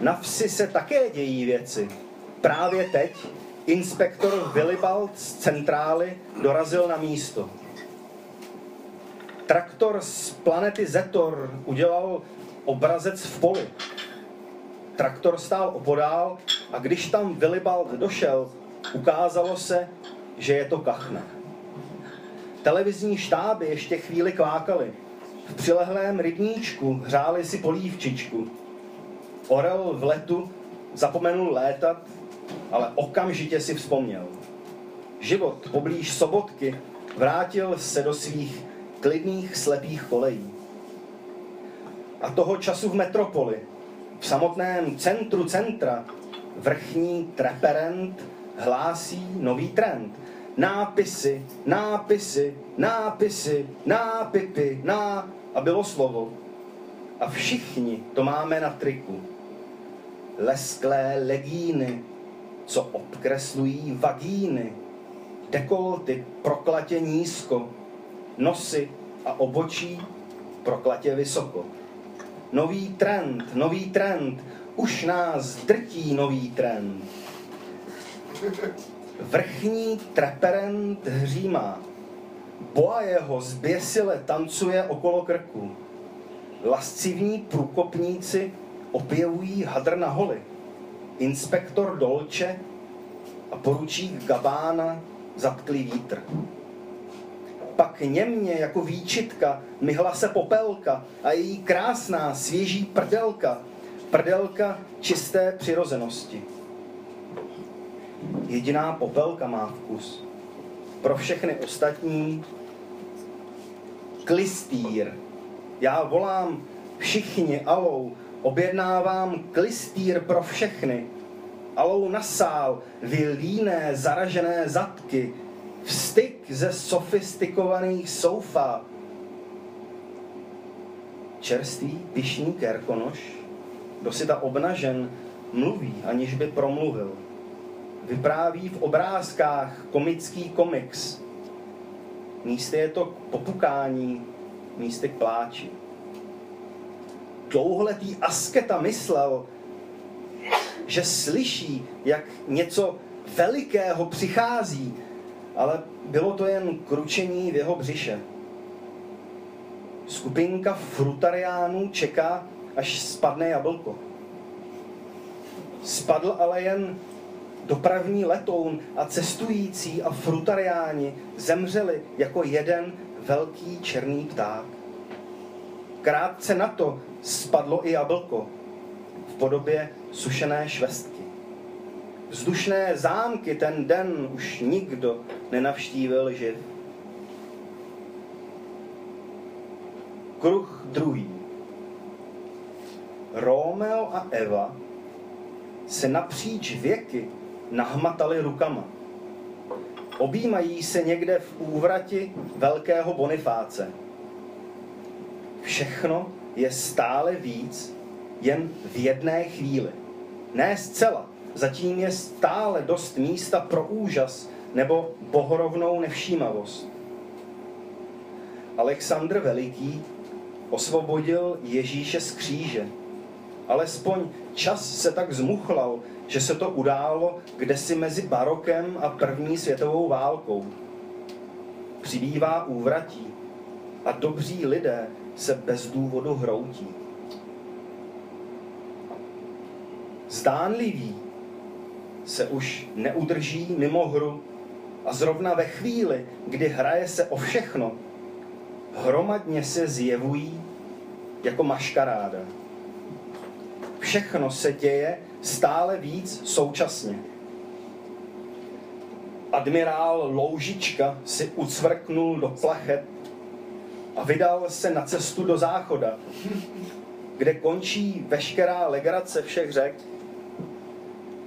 Na vsi se také dějí věci. Právě teď inspektor Willibald z centrály dorazil na místo. Traktor z planety Zetor udělal obrazec v poli. Traktor stál opodál a když tam Willibald došel, ukázalo se, že je to kachna. Televizní štáby ještě chvíli kvákaly. V přilehlém rybníčku hřáli si polívčičku. Orel v letu zapomenul létat, ale okamžitě si vzpomněl. Život poblíž sobotky vrátil se do svých klidných slepých kolejí. A toho času v metropoli, v samotném centru centra, vrchní treperent hlásí nový trend. Nápisy, nápisy, nápisy, nápipy, ná a bylo slovo. A všichni to máme na triku. Lesklé legíny, co obkreslují vagíny, dekolty proklatě nízko, nosy a obočí proklatě vysoko. Nový trend, nový trend, už nás drtí nový trend. Vrchní treperent hřímá, boa jeho zběsile tancuje okolo krku. Lascivní průkopníci opěvují hadr na holi. Inspektor Dolče a poručík Gabána zatkli vítr. Pak němě jako výčitka myhla se popelka a její krásná svěží prdelka, prdelka čisté přirozenosti. Jediná popelka má vkus. Pro všechny ostatní klistýr. Já volám všichni alou, objednávám klistýr pro všechny. Alou na sál, vy líné, zaražené zadky, vstyk ze sofistikovaných soufa. Čerstvý pišný kerkonoš, dosita obnažen, mluví, aniž by promluvil. Vypráví v obrázkách komický komiks. Místy je to k popukání, místy k pláči. Dlouholetý asketa myslel, že slyší, jak něco velikého přichází, ale bylo to jen kručení v jeho břiše. Skupinka frutariánů čeká, až spadne jablko. Spadl ale jen dopravní letoun a cestující a frutariáni zemřeli jako jeden velký černý pták. Krátce na to spadlo i jablko v podobě sušené švestky. Vzdušné zámky ten den už nikdo nenavštívil živ. Kruh druhý. Romeo a Eva se napříč věky nahmatali rukama. Objímají se někde v úvrati velkého Bonifáce. Všechno je stále víc jen v jedné chvíli. Ne zcela, zatím je stále dost místa pro úžas nebo bohorovnou nevšímavost. Alexandr Veliký osvobodil Ježíše z kříže. Alespoň čas se tak zmuchlal, že se to událo kdesi mezi barokem a první světovou válkou. Přibývá úvratí a dobří lidé se bez důvodu hroutí. Zdánlivý se už neudrží mimo hru a zrovna ve chvíli, kdy hraje se o všechno, hromadně se zjevují jako maškaráda. Všechno se děje stále víc současně. Admirál Loužička si ucvrknul do plachet a vydal se na cestu do záchoda, kde končí veškerá legrace všech řek.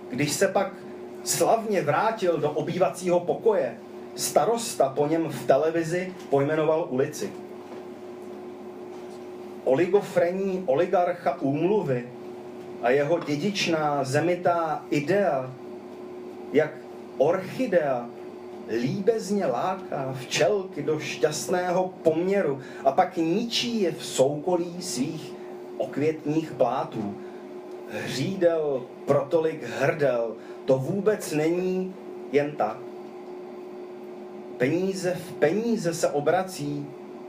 Když se pak slavně vrátil do obývacího pokoje, starosta po něm v televizi pojmenoval ulici. Oligofrení oligarcha úmluvy a jeho dědičná zemitá idea, jak orchidea líbezně láká včelky do šťastného poměru a pak ničí je v soukolí svých okvětních plátů. Hřídel protolik hrdel, to vůbec není jen tak. Peníze v peníze se obrací,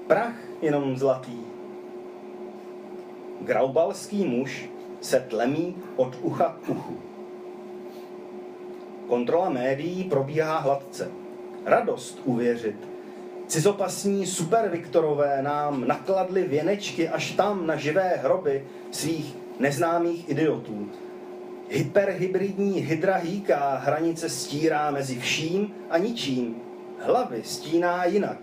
prach jenom zlatý. Graubalský muž se tlemí od ucha k uchu. Kontrola médií probíhá hladce. Radost uvěřit. Cizopasní superviktorové nám nakladli věnečky až tam na živé hroby svých neznámých idiotů. Hyperhybridní hydra hýká, hranice stírá mezi vším a ničím. Hlavy stíná jinak.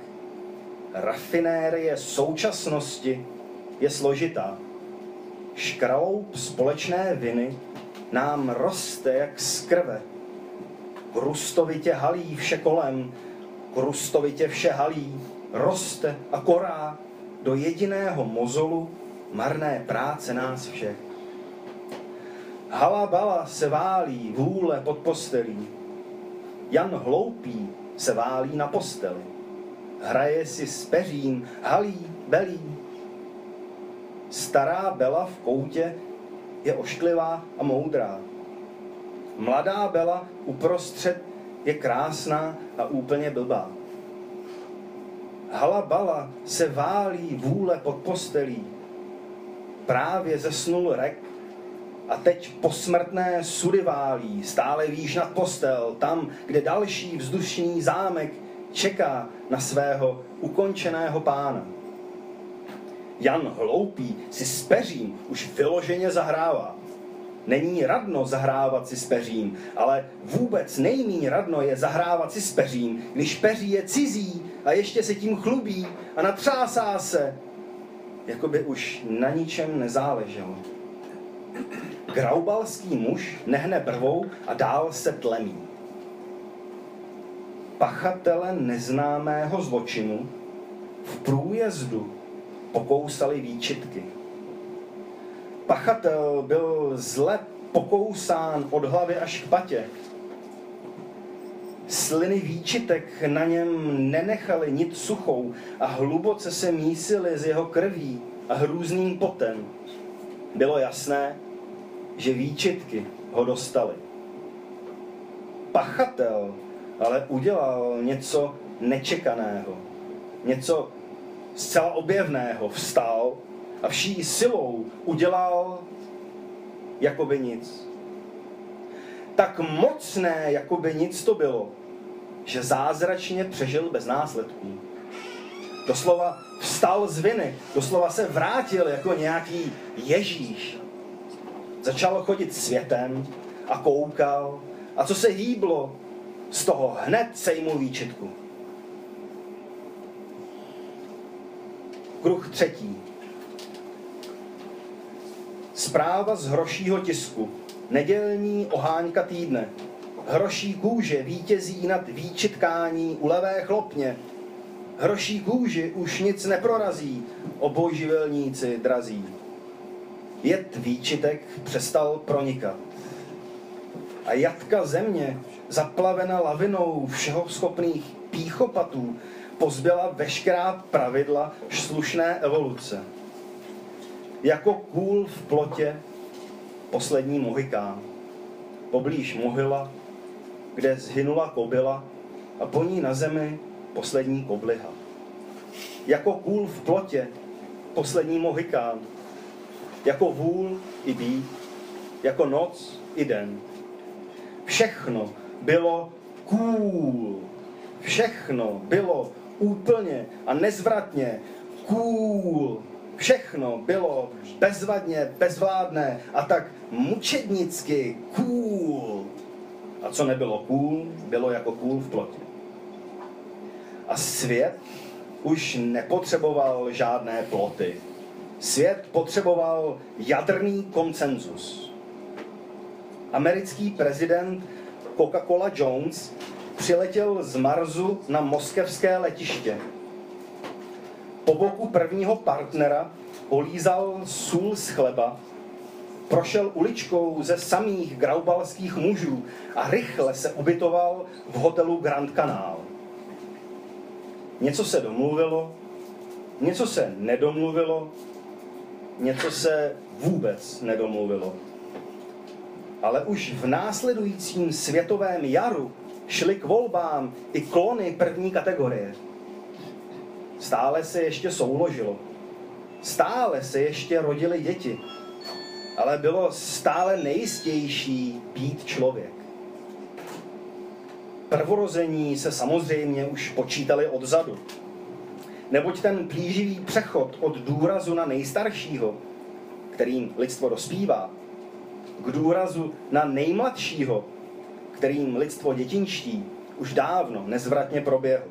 rafinérie současnosti je složitá. Škraloup společné viny nám roste jak z krve. Krustovitě halí vše kolem, krustovitě vše halí, roste a korá do jediného mozolu marné práce nás všech. Halabala se válí vůle pod postelí. Jan Hloupý se válí na posteli. Hraje si s peřím, halí, belí. Stará Bela v koutě je ošklivá a moudrá. Mladá Bela uprostřed je krásná a úplně blbá. Halabala se válí vůle pod postelí. Právě zesnul rek a teď posmrtné sudy válí, stále výš nad postel, tam, kde další vzdušný zámek čeká na svého ukončeného pána. Jan Hloupý si s peřím už vyloženě zahrává. Není radno zahrávat si s peřím, ale vůbec nejméně radno je zahrávat si s peřím, když peří je cizí a ještě se tím chlubí a natřásá se, jako by už na ničem nezáleželo. Graubalský muž nehne brvou a dál se tlemí. Pachatele neznámého zločinu v průjezdu pokousali výčitky. Pachatel byl zle pokousán od hlavy až k patě. Sliny výčitek na něm nenechaly nic suchou a hluboce se mísily z jeho krví a hrůzným potem. Bylo jasné, že výčitky ho dostaly. Pachatel ale udělal něco nečekaného, něco zcela objevného. Vstal a vší silou udělal jakoby nic. Tak mocné jakoby nic to bylo, že zázračně přežil bez následků. Doslova vstal z viny, doslova se vrátil jako nějaký Ježíš. Začal chodit světem a koukal a co se hýblo, z toho hned sejmul výčitku. Kruh třetí. Zpráva z hrošího tisku. Nedělní oháňka týdne. Hroší kůže vítězí nad výčitkání u levé chlopně. Hroší kůži už nic neprorazí, obojživelníci drazí. Jed výčitek přestal pronikat. A jatka země, zaplavena lavinou všeho schopných píchopatů, pozbyla veškerá pravidla slušné evoluce. Jako kůl v plotě poslední mohikán. Poblíž mohyla, kde zhynula kobila a po ní na zemi poslední kobliha. Jako kůl v plotě poslední mohikán. Jako vůl i být, jako noc i den. Všechno bylo cool. Všechno bylo úplně a nezvratně cool. Všechno bylo bezvadně, bezvládné a tak mučednicky cool. A co nebylo cool, bylo jako cool v plotě. A svět už nepotřeboval žádné ploty. Svět potřeboval jadrný koncenzus. Americký prezident Coca-Cola Jones přiletěl z Marsu na moskevské letiště. Po boku prvního partnera olízal sůl z chleba, prošel uličkou ze samých graubalských mužů a rychle se ubytoval v hotelu Grand Canal. Něco se domluvilo, něco se nedomluvilo, něco se vůbec nedomluvilo. Ale už v následujícím světovém jaru šly k volbám i klony první kategorie. Stále se ještě souložilo. Stále se ještě rodily děti. Ale bylo stále nejistější být člověk. Prvorození se samozřejmě už počítali odzadu. Neboť ten plíživý přechod od důrazu na nejstaršího, kterým lidstvo dospívá, k důrazu na nejmladšího, kterým lidstvo dětinští už dávno nezvratně proběhl.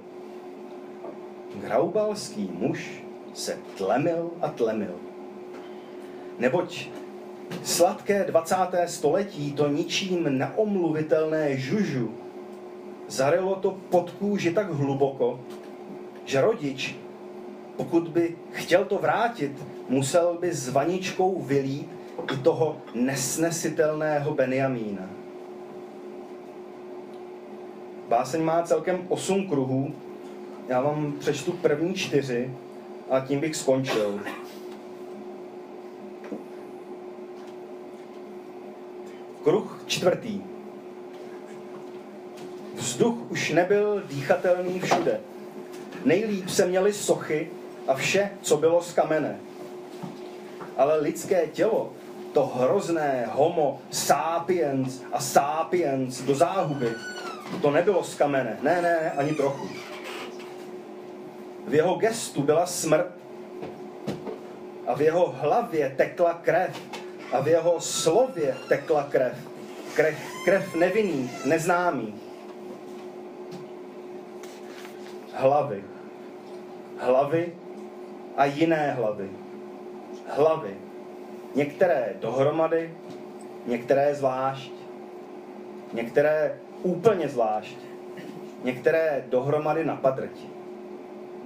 graubalský muž se tlemil a tlemil. Neboť sladké 20. století, to ničím neomluvitelné žužu, zarilo to pod kůži tak hluboko, že rodič, pokud by chtěl to vrátit, musel by s vaničkou vylít i toho nesnesitelného Benjamína. Báseň má celkem 8 kruhů, já vám přečtu první čtyři a tím bych skončil. Kruh čtvrtý. Vzduch už nebyl dýchatelný všude. Nejlíp se měly sochy a vše, co bylo z kamene. Ale lidské tělo, to hrozné homo sapiens a sapiens do záhuby, to nebylo z kamene. Ne, ne, ani trochu. V jeho gestu byla smrt a v jeho hlavě tekla krev a v jeho slově tekla krev. Krev, krev nevinných, neznámých. Hlavy. Hlavy a jiné hlavy. Hlavy. Některé dohromady, některé zvlášť. Některé úplně zvlášť. Některé dohromady na padrti.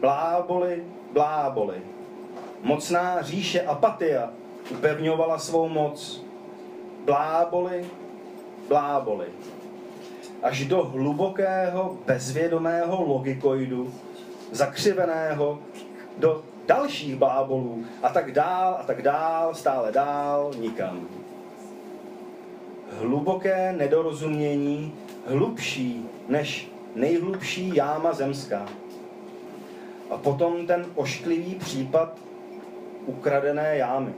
Bláboli, bláboli. Mocná říše apatia upevňovala svou moc. Bláboli, bláboli. Až do hlubokého, bezvědomého logikoidu, zakřiveného do dalších blábolů a tak dál a tak dál, stále dál, nikam. Hluboké nedorozumění, hlubší než nejhlubší jáma zemská. A potom ten ošklivý případ ukradené jámy.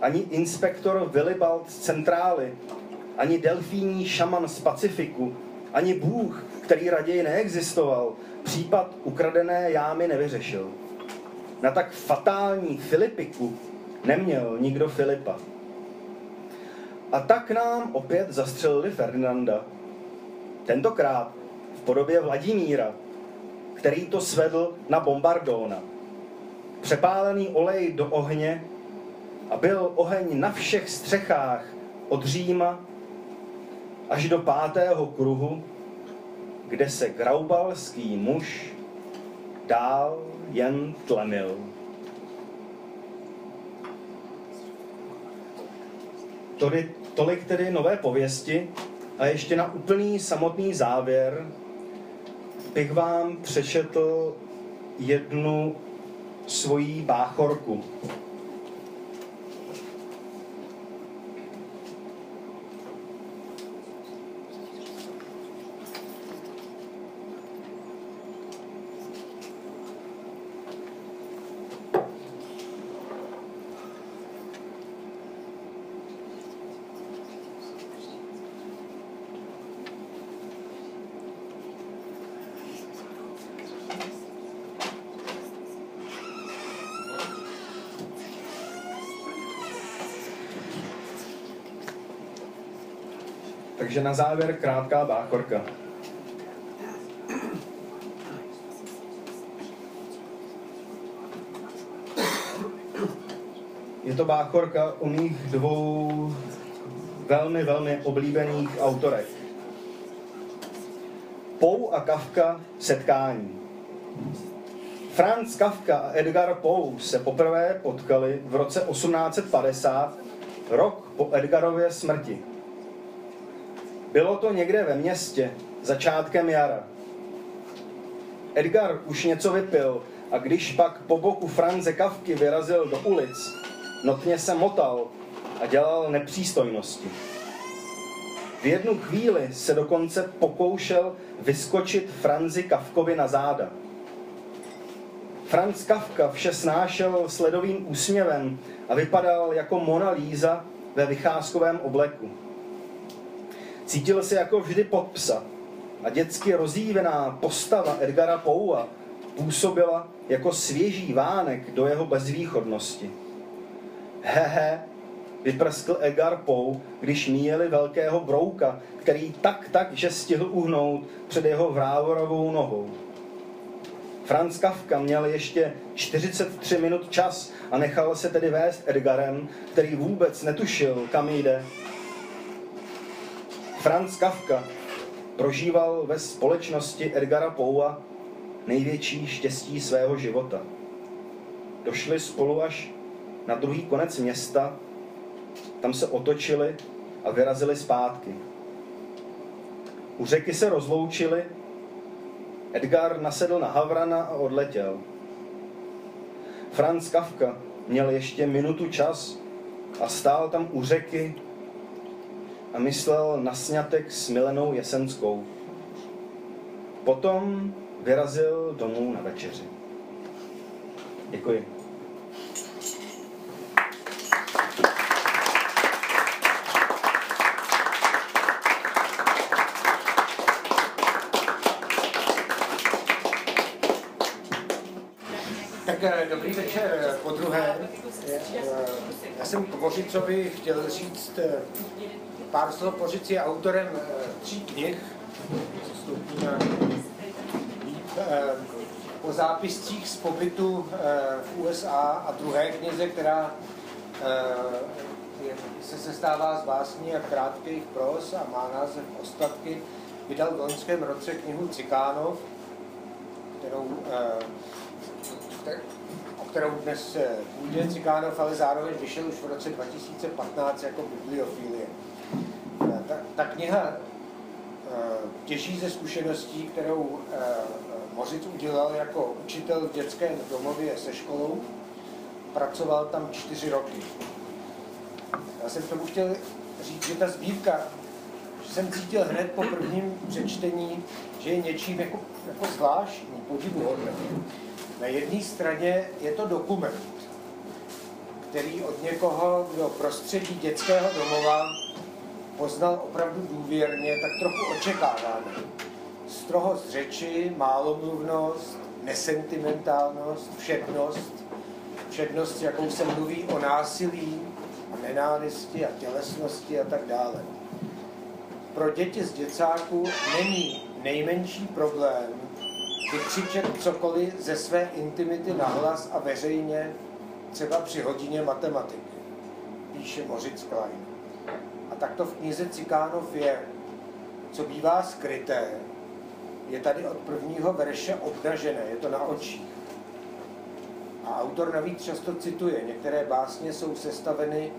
Ani inspektor Willibald z centrály, ani delfíní šaman z Pacifiku, ani Bůh, který raději neexistoval, případ ukradené jámy nevyřešil. Na tak fatální Filipiku neměl nikdo Filipa. A tak nám opět zastřelili Ferdinanda. Tentokrát v podobě Vladimíra, který to svedl na bombardóna. Přepálený olej do ohně a byl oheň na všech střechách od Říma až do pátého kruhu, kde se graubalský muž dál jen tlemil. Tolik, tedy nové pověsti a ještě na úplný samotný závěr bych vám přečetl jednu svoji báchorku. Takže na závěr krátká báchorka. Je to báchorka u mých dvou velmi, velmi oblíbených autorek. Pou a Kafka setkání. Franz Kafka a Edgar Poe se poprvé potkali v roce 1850, rok po Edgarově smrti. Bylo to někde ve městě, začátkem jara. Edgar už něco vypil a když pak po boku Franze Kavky vyrazil do ulic, notně se motal a dělal nepřístojnosti. V jednu chvíli se dokonce pokoušel vyskočit Franzi Kavkovi na záda. Franz Kafka vše snášel sledovým úsměvem a vypadal jako Mona Lisa ve vycházkovém obleku. Cítil se jako vždy pod psa a dětsky rozjívená postava Edgara Poua působila jako svěží vánek do jeho bezvýchodnosti. Hehe, vyprskl Edgar Poe, když míjeli velkého brouka, který tak tak, že stihl uhnout před jeho vrávorovou nohou. Franz Kafka měl ještě 43 minut čas a nechal se tedy vést Edgarem, který vůbec netušil, kam jde. Franz Kafka prožíval ve společnosti Edgara Poua největší štěstí svého života. Došli spolu až na druhý konec města, tam se otočili a vyrazili zpátky. U řeky se rozloučili, Edgar nasedl na Havrana a odletěl. Franz Kafka měl ještě minutu čas a stál tam u řeky a myslel na sňatek s Milenou Jesenskou. Potom vyrazil domů na večeři. Děkuji. Tak eh, dobrý večer eh, po druhé. Eh, Já jsem k Bořicovi chtěl říct pár slov. Bořic je autorem eh, tří knih, stoupíme eh, o zápiscích z pobytu eh, v USA a druhé knize, která se sestává z básní a krátkých pros a má název Ostatky. Vydal v loňském roce knihu Cikánov, kterou kter- o kterou dnes půjde Cikánov, ale zároveň vyšel už v roce 2015 jako bibliofilie. Ta, ta kniha eh, těží ze zkušeností, kterou eh, Mořic udělal jako učitel v dětském domově se školou. Pracoval tam čtyři roky. Já jsem tomu chtěl říct, že ta sbírka, že jsem cítil hned po prvním přečtení, že je něčím jako, jako zvláštní, podivuhodný. Na jedné straně je to dokument, který od někoho, kdo prostředí dětského domova poznal opravdu důvěrně, tak trochu očekáváme. Strohost řeči, málomluvnost, nesentimentálnost, všednost, všednost, jakou se mluví o násilí a nenávisti a tělesnosti a tak dále. Pro děti z děcáku není nejmenší problém vykřičet cokoliv ze své intimity nahlas a veřejně, třeba při hodině matematiky, píše Moritz Klein. A takto v knize Cikánov je, co bývá skryté, je tady od prvního verše obnažené, je to na očích. A autor navíc často cituje, některé básně jsou sestaveny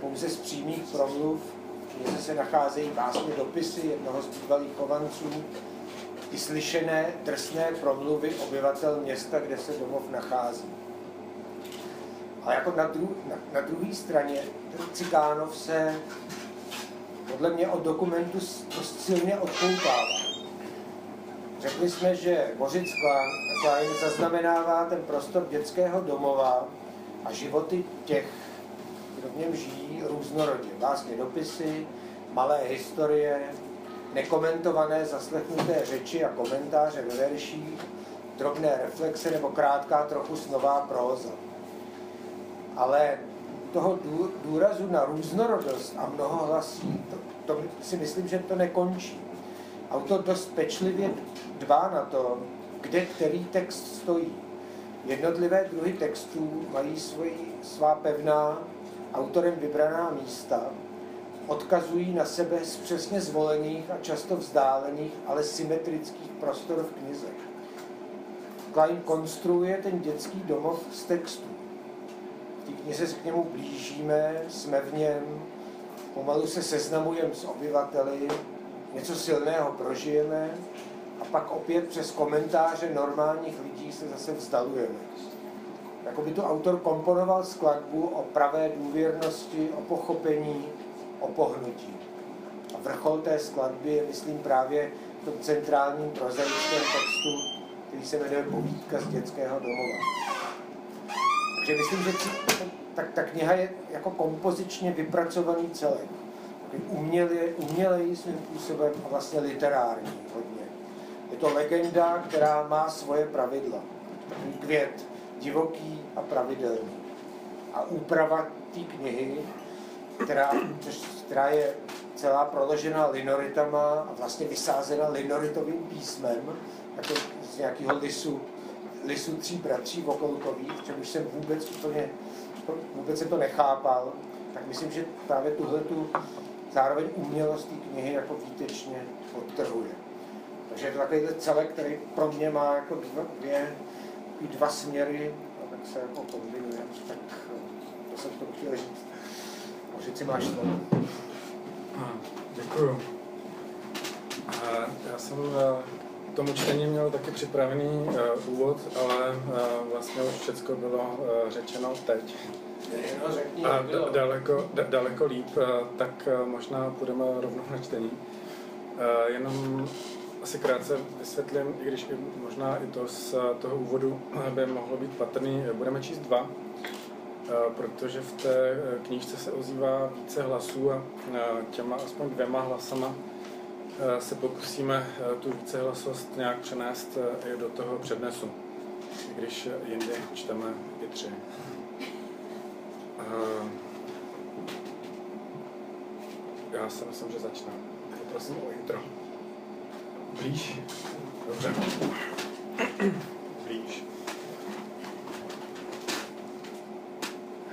pouze z přímých promluv, v se nacházejí básně dopisy jednoho z bývalých chovanců, i slyšené drsné promluvy obyvatel města, kde se domov nachází. A jako na, dru, na, na druhé straně ten Cikánov se podle mě od dokumentu dost silně odpoutává. Řekli jsme, že Mořic Klein- zaznamenává ten prostor dětského domova a životy těch, kdo v něm žijí, různorodě. Vlastně dopisy, malé historie, nekomentované zaslechnuté řeči a komentáře ve verších, drobné reflexe nebo krátká trochu snová próza. Ale toho dů- důrazu na různorodost a mnohohlasí, to, to si myslím, že to nekončí. Autor dost pečlivě dbá na to, kde který text stojí. Jednotlivé druhy textů mají svoji, svá pevná, autorem vybraná místa, odkazují na sebe z přesně zvolených a často vzdálených, ale symetrických prostor v knize. Klein konstruuje ten dětský domov z textů. Knize se k němu blížíme, jsme v něm, pomalu se seznamujeme s obyvateli, něco silného prožijeme a pak opět přes komentáře normálních lidí se zase vzdalujeme. Jako by to autor komponoval skladbu o pravé důvěrnosti, o pochopení, o pohnutí. A vrchol té skladby je, myslím, právě v tom centrálním prozaickém textu, který se jmenuje Povídka z dětského domova. Takže myslím, že tak ta kniha je jako kompozičně vypracovaný celek. Umělý, umělej svým způsobem a vlastně literární hodně. Je to legenda, která má svoje pravidla. Takový květ, divoký a pravidelný. A úprava té knihy, která, která je celá proložená linoritama a vlastně vysázena linoritovým písmem, jako z nějakého lisu lisu tří bratří Vokolkových, čemuž jsem vůbec úplně, vůbec jsem to nechápal, tak myslím, že právě tuhle tu zároveň umělost té knihy jako výtečně podtrhuje. Takže je to takový celek, který pro mě má jako dva, dvě, dva směry, a tak se jako kombinuje. Tak to jsem to chtěl říct. Možná si máš slovo. Děkuju. Já jsem k tomu čtení měl taky připravený uh, úvod, ale uh, vlastně už všechno bylo uh, řečeno teď. A d- daleko, d- daleko líp, uh, tak uh, možná půjdeme rovnou na čtení. Uh, jenom asi krátce vysvětlím, i když i možná i to z toho úvodu by mohlo být patrný. Budeme číst dva, protože v té knížce se ozývá více hlasů a těma aspoň dvěma hlasama se pokusíme tu vícehlasost nějak přenést i do toho přednesu, když jindy čteme i tři. Já si myslím, že začnu. Poprosím o intro. Blíž? Dobře. Blíž.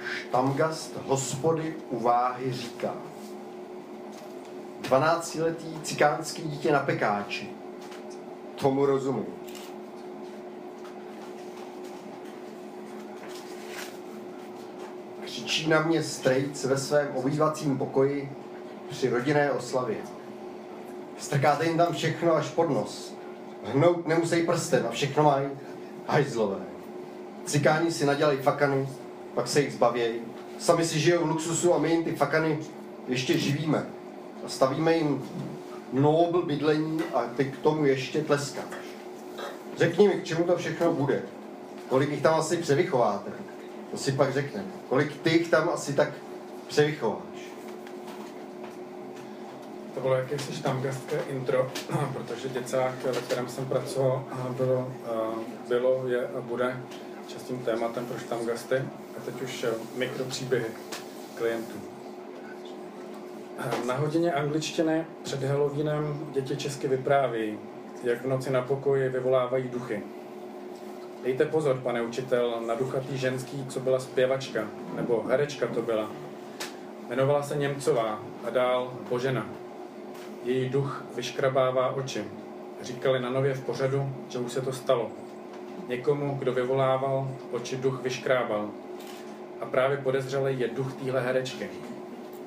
Štamgast hospody u váhy říká. Dvanáctiletý cikánský dítě na pekáči. Tomu rozumím. Křičí na mě strejc ve svém obývacím pokoji při rodinné oslavě. Strkáte jim tam všechno až pod nos. Hnout nemusí prstem a všechno mají hajzlové. Cikáni si nadělají fakany, pak se jich zbavějí. Sami si žijou v luxusu a my jim ty fakany ještě živíme. Stavíme jim nobl bydlení a ty k tomu ještě tleskáš. Řekni mi, k čemu to všechno bude. Kolik jich tam asi převychováte. To si pak řekne. Kolik ty jich tam asi tak převychováš. To bylo jakési štamgastské intro, protože děcák, ve kterém jsem pracoval, bylo, bylo je a bude častým tématem pro štamgasty. A teď už mikropříběhy klientů. Na hodině angličtiny před Halloweenem děti česky vyprávějí, jak v noci na pokoji vyvolávají duchy. Dejte pozor, pane učitel, na duchatý ženský, co byla zpěvačka, nebo herečka to byla. Jmenovala se Němcová a dál Božena. Její duch vyškrabává oči. Říkali na nově v pořadu, že už se to stalo. Někomu, kdo vyvolával, oči duch vyškrábal. A právě podezřelý je duch téhle herečky.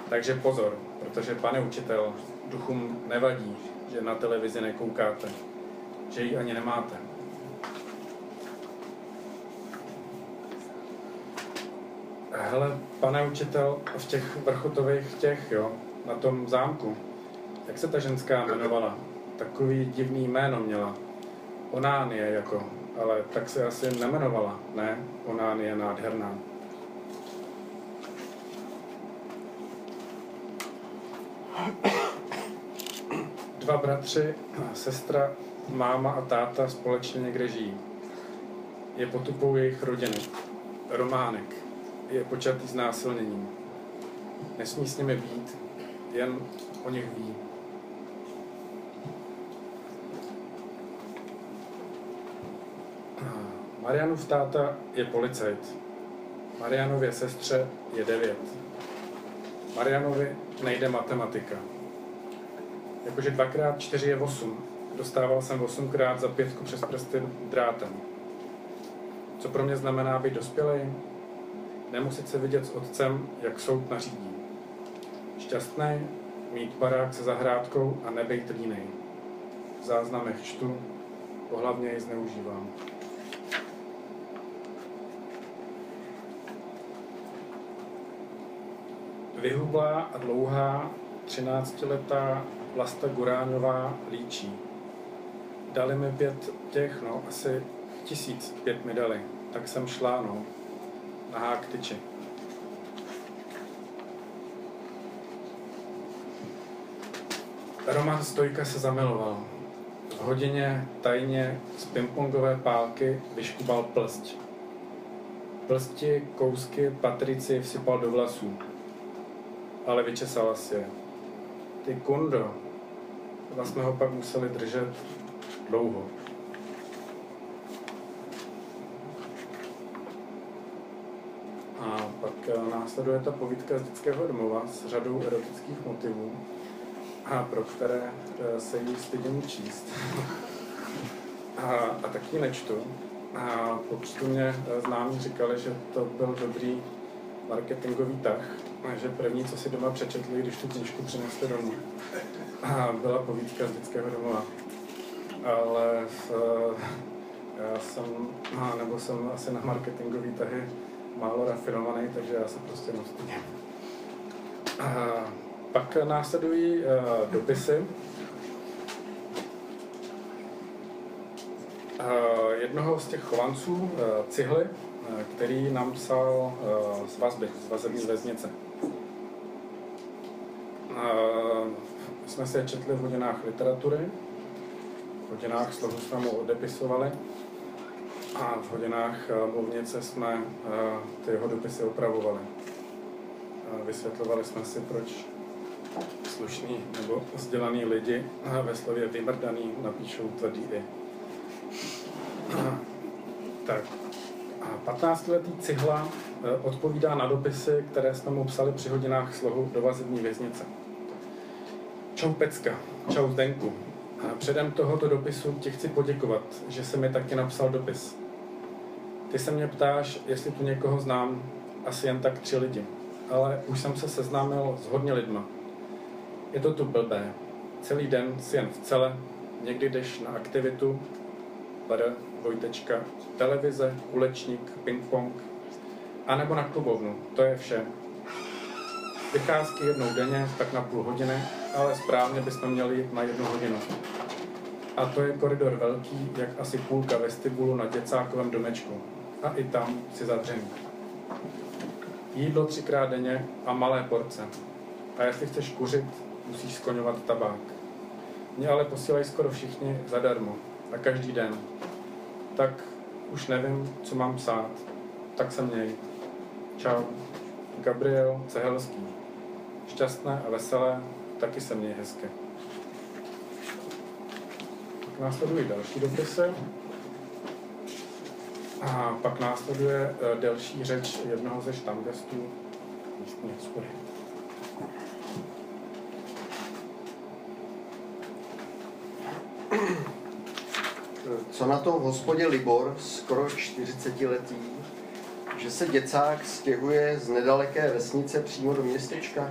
Takže pozor, protože pane učitel, duchům nevadí, že na televizi nekoukáte, že ji ani nemáte. Hele, pane učitel, v těch vrchotových těch, jo, na tom zámku, jak se ta ženská jmenovala? Takový divný jméno měla. Onánie jako, ale tak se asi nemenovala, ne? Onánie nádherná. Dva bratři, sestra, máma a táta společně někde žijí. Je potupou jejich rodiny. Románek je počatý znásilněním. Nesmí s nimi být, jen o nich ví. Marianův táta je policajt. Marianově sestře je devět. Marianovi nejde matematika. Jakože dvakrát čtyři je osm. Dostával jsem osmkrát za pětku přes prsty drátem. Co pro mě znamená být dospělý? Nemusit se vidět s otcem, jak soud nařídí. Šťastný, mít barák se zahrádkou a nebejt línej. V záznamech čtu, pohlavně ji zneužívám. Vyhublá a dlouhá 13-letá Vlasta Guráňová líčí. Dali mi pět těch, no, asi tisíc pět mi dali. Tak jsem šla, no, na hák tyči. Roman Stojka se zamiloval. V hodině tajně z pingpongové pálky vyškubal plst. Plsti, kousky, patrici vsypal do vlasů ale vyčesala si je. Ty kundo, vlastně jsme ho pak museli držet dlouho. A pak eh, následuje ta povídka z dětského domova s řadou erotických motivů, a pro které eh, se jí stydím číst. a, a tak ji nečtu. A pokud mě eh, známí říkali, že to byl dobrý marketingový tah, že první, co si doma přečetli, když tu knížku přinesli domů, byla povídka z dětského domova. Ale v, já jsem, nebo jsem asi na marketingový tahy málo rafinovaný, takže já se prostě nastydím. Pak následují uh, dopisy. Uh, jednoho z těch chovanců, uh, Cihly, který nám psal z vazby, z vazební věznice. Jsme se četli v hodinách literatury, v hodinách slohu jsme mu odepisovali a v hodinách mluvnice jsme uh, ty jeho dopisy opravovali. Vysvětlovali jsme si, proč slušný nebo vzdělaný lidi a ve slově vymrdaný napíšou tvrdý i. Tak. A 15-letý cihla odpovídá na dopisy, které jsme mu psali při hodinách slohu do vazební věznice. Čau Pecka, čau Zdenku. A předem tohoto dopisu ti chci poděkovat, že se mi taky napsal dopis. Ty se mě ptáš, jestli tu někoho znám, asi jen tak tři lidi. Ale už jsem se seznámil s hodně lidma, je to tu blbé. Celý den si jen v cele, někdy jdeš na aktivitu, bar, dvojtečka, televize, kulečník, ping-pong, anebo na klubovnu, to je vše. Vycházky jednou denně, tak na půl hodiny, ale správně bychom měli jít na jednu hodinu. A to je koridor velký, jak asi půlka vestibulu na děcákovém domečku. A i tam si zavřený. Jídlo třikrát denně a malé porce. A jestli chceš kuřit, musíš skloňovat tabák. Mě ale posílají skoro všichni zadarmo a každý den. Tak už nevím, co mám psát. Tak se měj. Čau. Gabriel Cehelský. Šťastné a veselé, taky se měj hezky. Pak následují další dopisy. A pak následuje uh, delší řeč jednoho ze štangestů hospody. co na to v hospodě Libor, skoro 40 letý, že se děcák stěhuje z nedaleké vesnice přímo do městečka?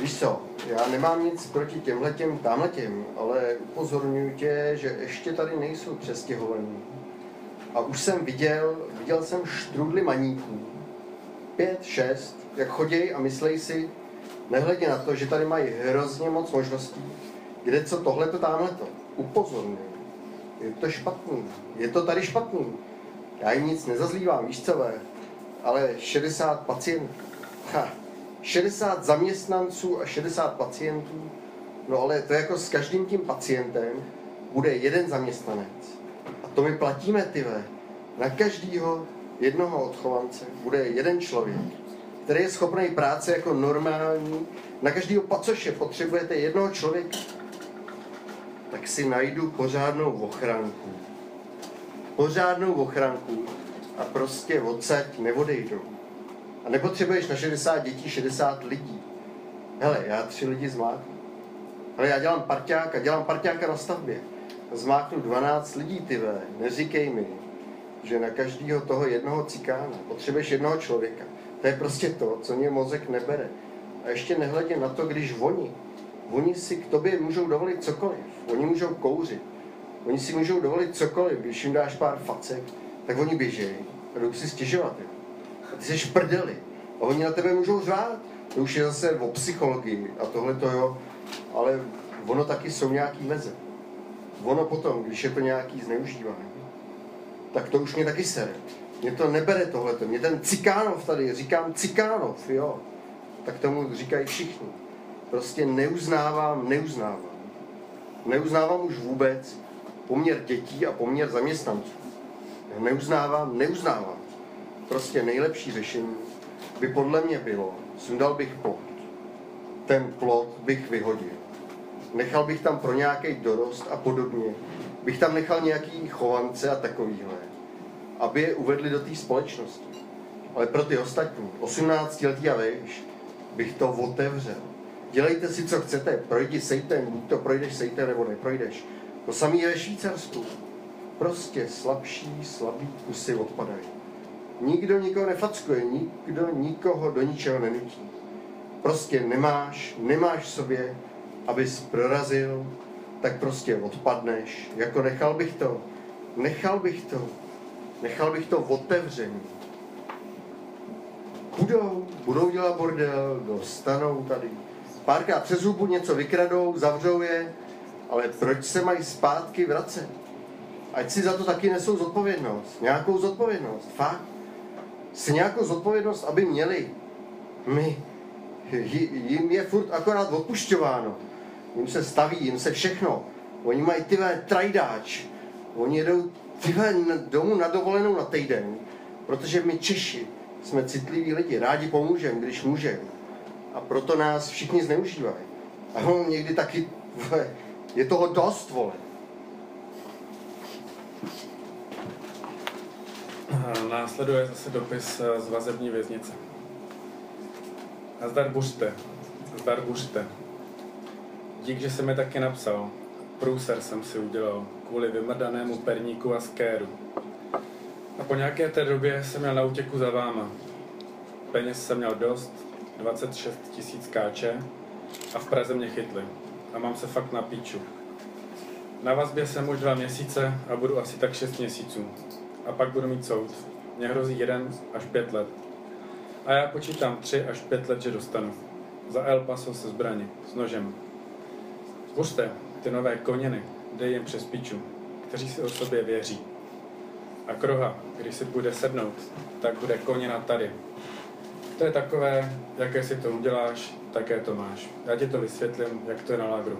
Víš co, já nemám nic proti těmhletěm, tamhletěm, ale upozorňuji tě, že ještě tady nejsou přestěhovaní. A už jsem viděl, viděl jsem štrudly maníků, pět, šest, jak chodějí a myslej si, nehledě na to, že tady mají hrozně moc možností, kde co tohleto, tamhleto. Upozorňuji. Je to špatný. Je to tady špatný. Já jim nic nezazlívám, víš co, ale 60 pacientů, ha, 60 zaměstnanců a 60 pacientů, no ale to je jako s každým tím pacientem bude jeden zaměstnanec. A to my platíme, ty Na každého jednoho odchovance bude jeden člověk, který je schopný práce jako normální. Na každého pacoše potřebujete jednoho člověka, tak si najdu pořádnou ochranku. Pořádnou ochranku a prostě odsaď neodejdou. A nepotřebuješ na 60 dětí 60 lidí. Hele, já tři lidi zmáknu. Ale já dělám parťáka, dělám parťáka na stavbě. Zmáknu 12 lidí, ty ve. Neříkej mi, že na každého toho jednoho cikána potřebuješ jednoho člověka. To je prostě to, co mě mozek nebere. A ještě nehledě na to, když oni Oni si k tobě můžou dovolit cokoliv. Oni můžou kouřit. Oni si můžou dovolit cokoliv. Když jim dáš pár facek, tak oni běžejí a jdou si stěžovat. Jo. Ty jsi prdeli. A oni na tebe můžou řvát. To už je zase o psychologii a tohle to jo. Ale ono taky jsou nějaký meze. Ono potom, když je to nějaký zneužívání, tak to už mě taky sere. Mě to nebere tohleto. Mě ten Cikánov tady, říkám Cikánov, jo. Tak tomu říkají všichni prostě neuznávám, neuznávám. Neuznávám už vůbec poměr dětí a poměr zaměstnanců. Neuznávám, neuznávám. Prostě nejlepší řešení by podle mě bylo, sundal bych plot. Ten plot bych vyhodil. Nechal bych tam pro nějaký dorost a podobně. Bych tam nechal nějaký chovance a takovýhle. Aby je uvedli do té společnosti. ale pro ty ostatní, 18 letý a vejš, bych to otevřel. Dělejte si, co chcete, projdi sejtem, buď to projdeš sejtem, nebo neprojdeš. To samé je ve Švýcarsku. Prostě slabší, slabý kusy odpadají. Nikdo nikoho nefackuje, nikdo nikoho do ničeho nenutí. Prostě nemáš, nemáš v sobě, abys prorazil, tak prostě odpadneš. Jako nechal bych to, nechal bych to, nechal bych to otevřený. Budou, budou dělat bordel, dostanou tady. Párkrát přes hubu něco vykradou, zavřou je, ale proč se mají zpátky vracet? Ať si za to taky nesou zodpovědnost. Nějakou zodpovědnost, fakt. Si nějakou zodpovědnost, aby měli. My, jim je furt akorát odpušťováno. Jim se staví, jim se všechno. Oni mají tyhle trajdáč. Oni jedou tyhle domů na dovolenou na týden. Protože my Češi jsme citliví lidi, rádi pomůžeme, když můžeme. A proto nás všichni zneužívají. A on někdy taky, je toho dost, vole. Následuje zase dopis z vazební věznice. Zdar buřte. Zdar buřte. Dík, že jsem mi taky napsal. Průser jsem si udělal kvůli vymrdanému perníku a skéru. A po nějaké té době jsem měl na útěku za váma. Peněz jsem měl dost, 26 tisíc káče a v Praze mě chytli. A mám se fakt na píču. Na vazbě jsem už dva měsíce a budu asi tak 6 měsíců. A pak budu mít soud. Mně hrozí jeden až pět let. A já počítám tři až pět let, že dostanu. Za El Paso se zbraní, s nožem. Zkuste ty nové koněny, dej jim přes piču, kteří si o sobě věří. A kroha, když si půjde sednout, tak bude koněna tady. To je takové, jaké si to uděláš, také to máš. Já ti to vysvětlím, jak to je na lágru.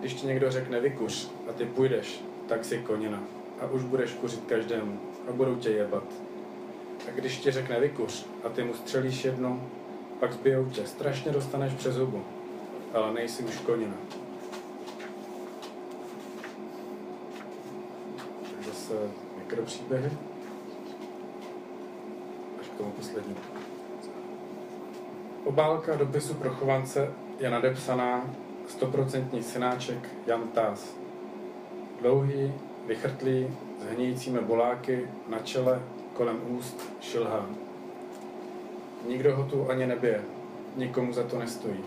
Když ti někdo řekne vykuř a ty půjdeš, tak si koněna. A už budeš kuřit každému a budou tě jebat. A když ti řekne vykuř a ty mu střelíš jednu, pak zbijou tě, strašně dostaneš přes hubu, ale nejsi už konina. Zase mikropříběhy. Až k tomu poslední. Obálka dopisu pro chovance je nadepsaná stoprocentní synáček Jan Tás. Dlouhý, vychrtlý, s hníjícími boláky na čele kolem úst šilhá. Nikdo ho tu ani nebije, nikomu za to nestojí.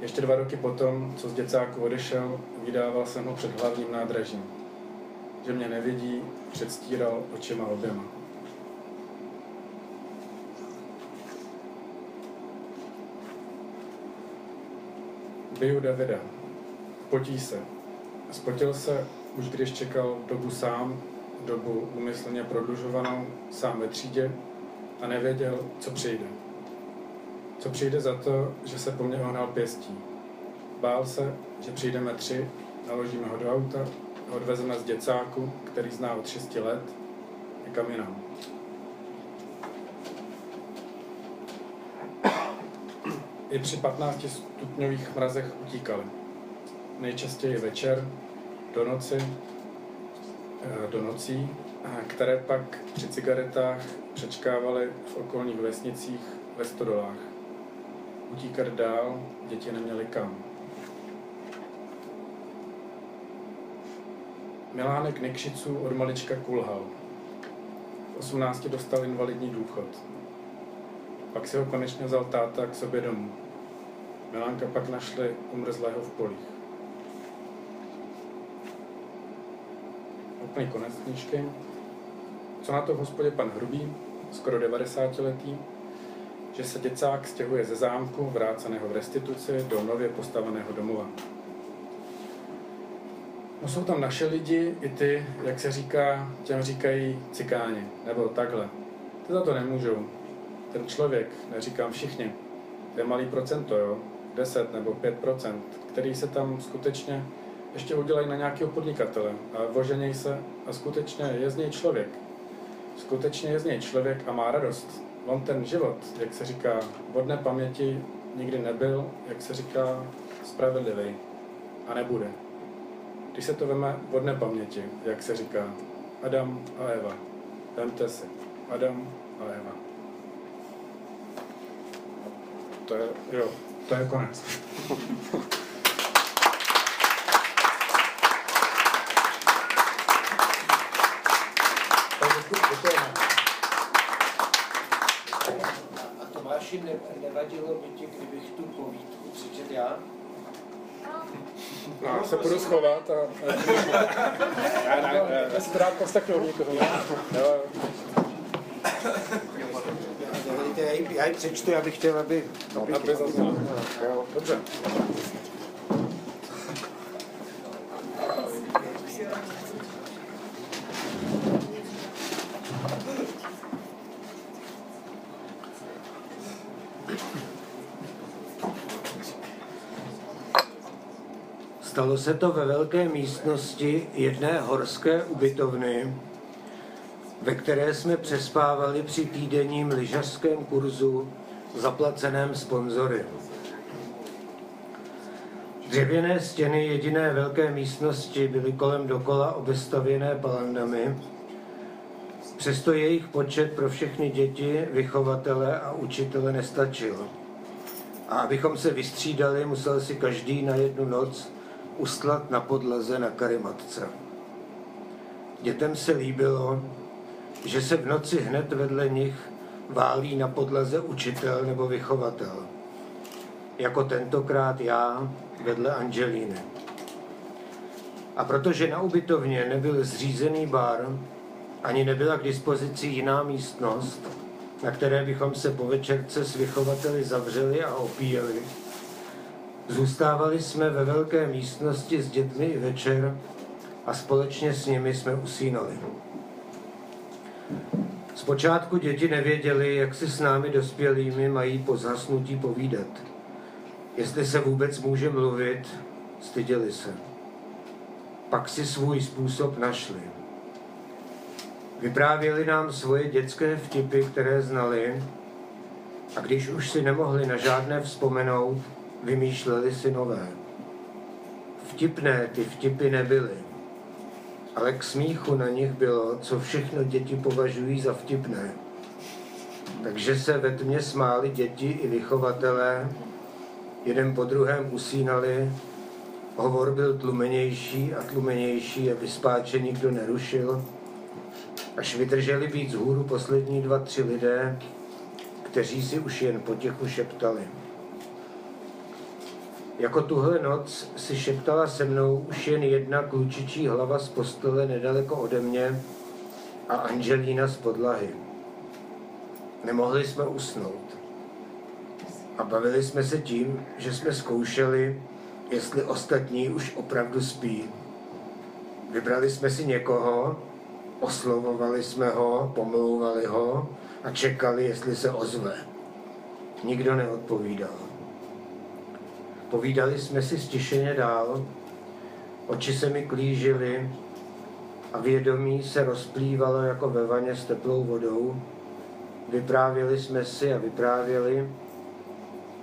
Ještě dva roky potom, co z děcáku odešel, vydával jsem ho před hlavním nádražím. Že mě nevidí, předstíral očima oběma. Biju Davida. Potí se. Spotil se, už když čekal dobu sám dobu umyslně prodlužovanou sám ve třídě a nevěděl, co přijde. Co přijde za to, že se po mně ohnal pěstí. Bál se, že přijdeme tři, naložíme ho do auta a odvezeme z děcáku, který zná od 6 let, někam jinam. I při 15 stupňových mrazech utíkali. Nejčastěji večer, do noci Eh, do nocí, které pak při cigaretách přečkávaly v okolních vesnicích ve stodolách. Utíkat dál děti neměly kam. Milánek Nikšiců od malička kulhal. V 18 dostal invalidní důchod. Pak si ho konečně vzal táta k sobě domů. Milánka pak našli umrzlého v polích. Úplný konec knížky. Co na to v hospodě pan Hrubý, skoro 90 letý, že se děcák stěhuje ze zámku, vráceného v restituci, do nově postaveného domova. No jsou tam naše lidi, i ty, jak se říká, těm říkají cikáni, nebo takhle. Ty za to nemůžou. Ten člověk, neříkám všichni, to je malý procento, jo, 10 nebo 5 procent, který se tam skutečně ještě udělají na nějakého podnikatele a voženěj se a skutečně je z něj člověk. Skutečně je z něj člověk a má radost. On ten život, jak se říká, vodné paměti nikdy nebyl, jak se říká, spravedlivý a nebude. Když se to veme vodné paměti, jak se říká, Adam a Eva, vemte si, Adam a Eva. To je, jo, to je konec. A Tomáši, ne, nevadilo by ti, kdybych tu povídku přečet já? No, já se budu schovat a... Já, já si rád poslechnu někoho. Já ji, přečtu, já bych chtěl, aby... aby, Aby zaznělo. Jo, dobře. Stalo se to ve velké místnosti jedné horské ubytovny, ve které jsme přespávali při týdenním lyžařském kurzu zaplaceném sponzory. Dřevěné stěny jediné velké místnosti byly kolem dokola obestavěné palandami, přesto jejich počet pro všechny děti, vychovatele a učitele nestačil. A abychom se vystřídali, musel si každý na jednu noc ustlat na podlaze na karimatce. Dětem se líbilo, že se v noci hned vedle nich válí na podlaze učitel nebo vychovatel. Jako tentokrát já vedle Angelíny. A protože na ubytovně nebyl zřízený bar, ani nebyla k dispozici jiná místnost, na které bychom se po večerce s vychovateli zavřeli a opíjeli, zůstávali jsme ve velké místnosti s dětmi i večer a společně s nimi jsme usínali. Zpočátku děti nevěděli, jak si s námi dospělými mají po zhasnutí povídat. Jestli se vůbec může mluvit, styděli se. Pak si svůj způsob našli. Vyprávěli nám svoje dětské vtipy, které znali, a když už si nemohli na žádné vzpomenout, vymýšleli si nové. Vtipné ty vtipy nebyly, ale k smíchu na nich bylo, co všechno děti považují za vtipné. Takže se ve tmě smáli děti i vychovatelé, jeden po druhém usínali, hovor byl tlumenější a tlumenější a vyspáče nikdo nerušil, až vydrželi být z hůru poslední dva, tři lidé, kteří si už jen potichu šeptali. Jako tuhle noc si šeptala se mnou už jen jedna klučičí hlava z postele nedaleko ode mě a Angelína z podlahy. Nemohli jsme usnout. A bavili jsme se tím, že jsme zkoušeli, jestli ostatní už opravdu spí. Vybrali jsme si někoho, oslovovali jsme ho, pomlouvali ho a čekali, jestli se ozve. Nikdo neodpovídal. Povídali jsme si stišeně dál, oči se mi klížily a vědomí se rozplývalo jako ve vaně s teplou vodou. Vyprávěli jsme si a vyprávěli,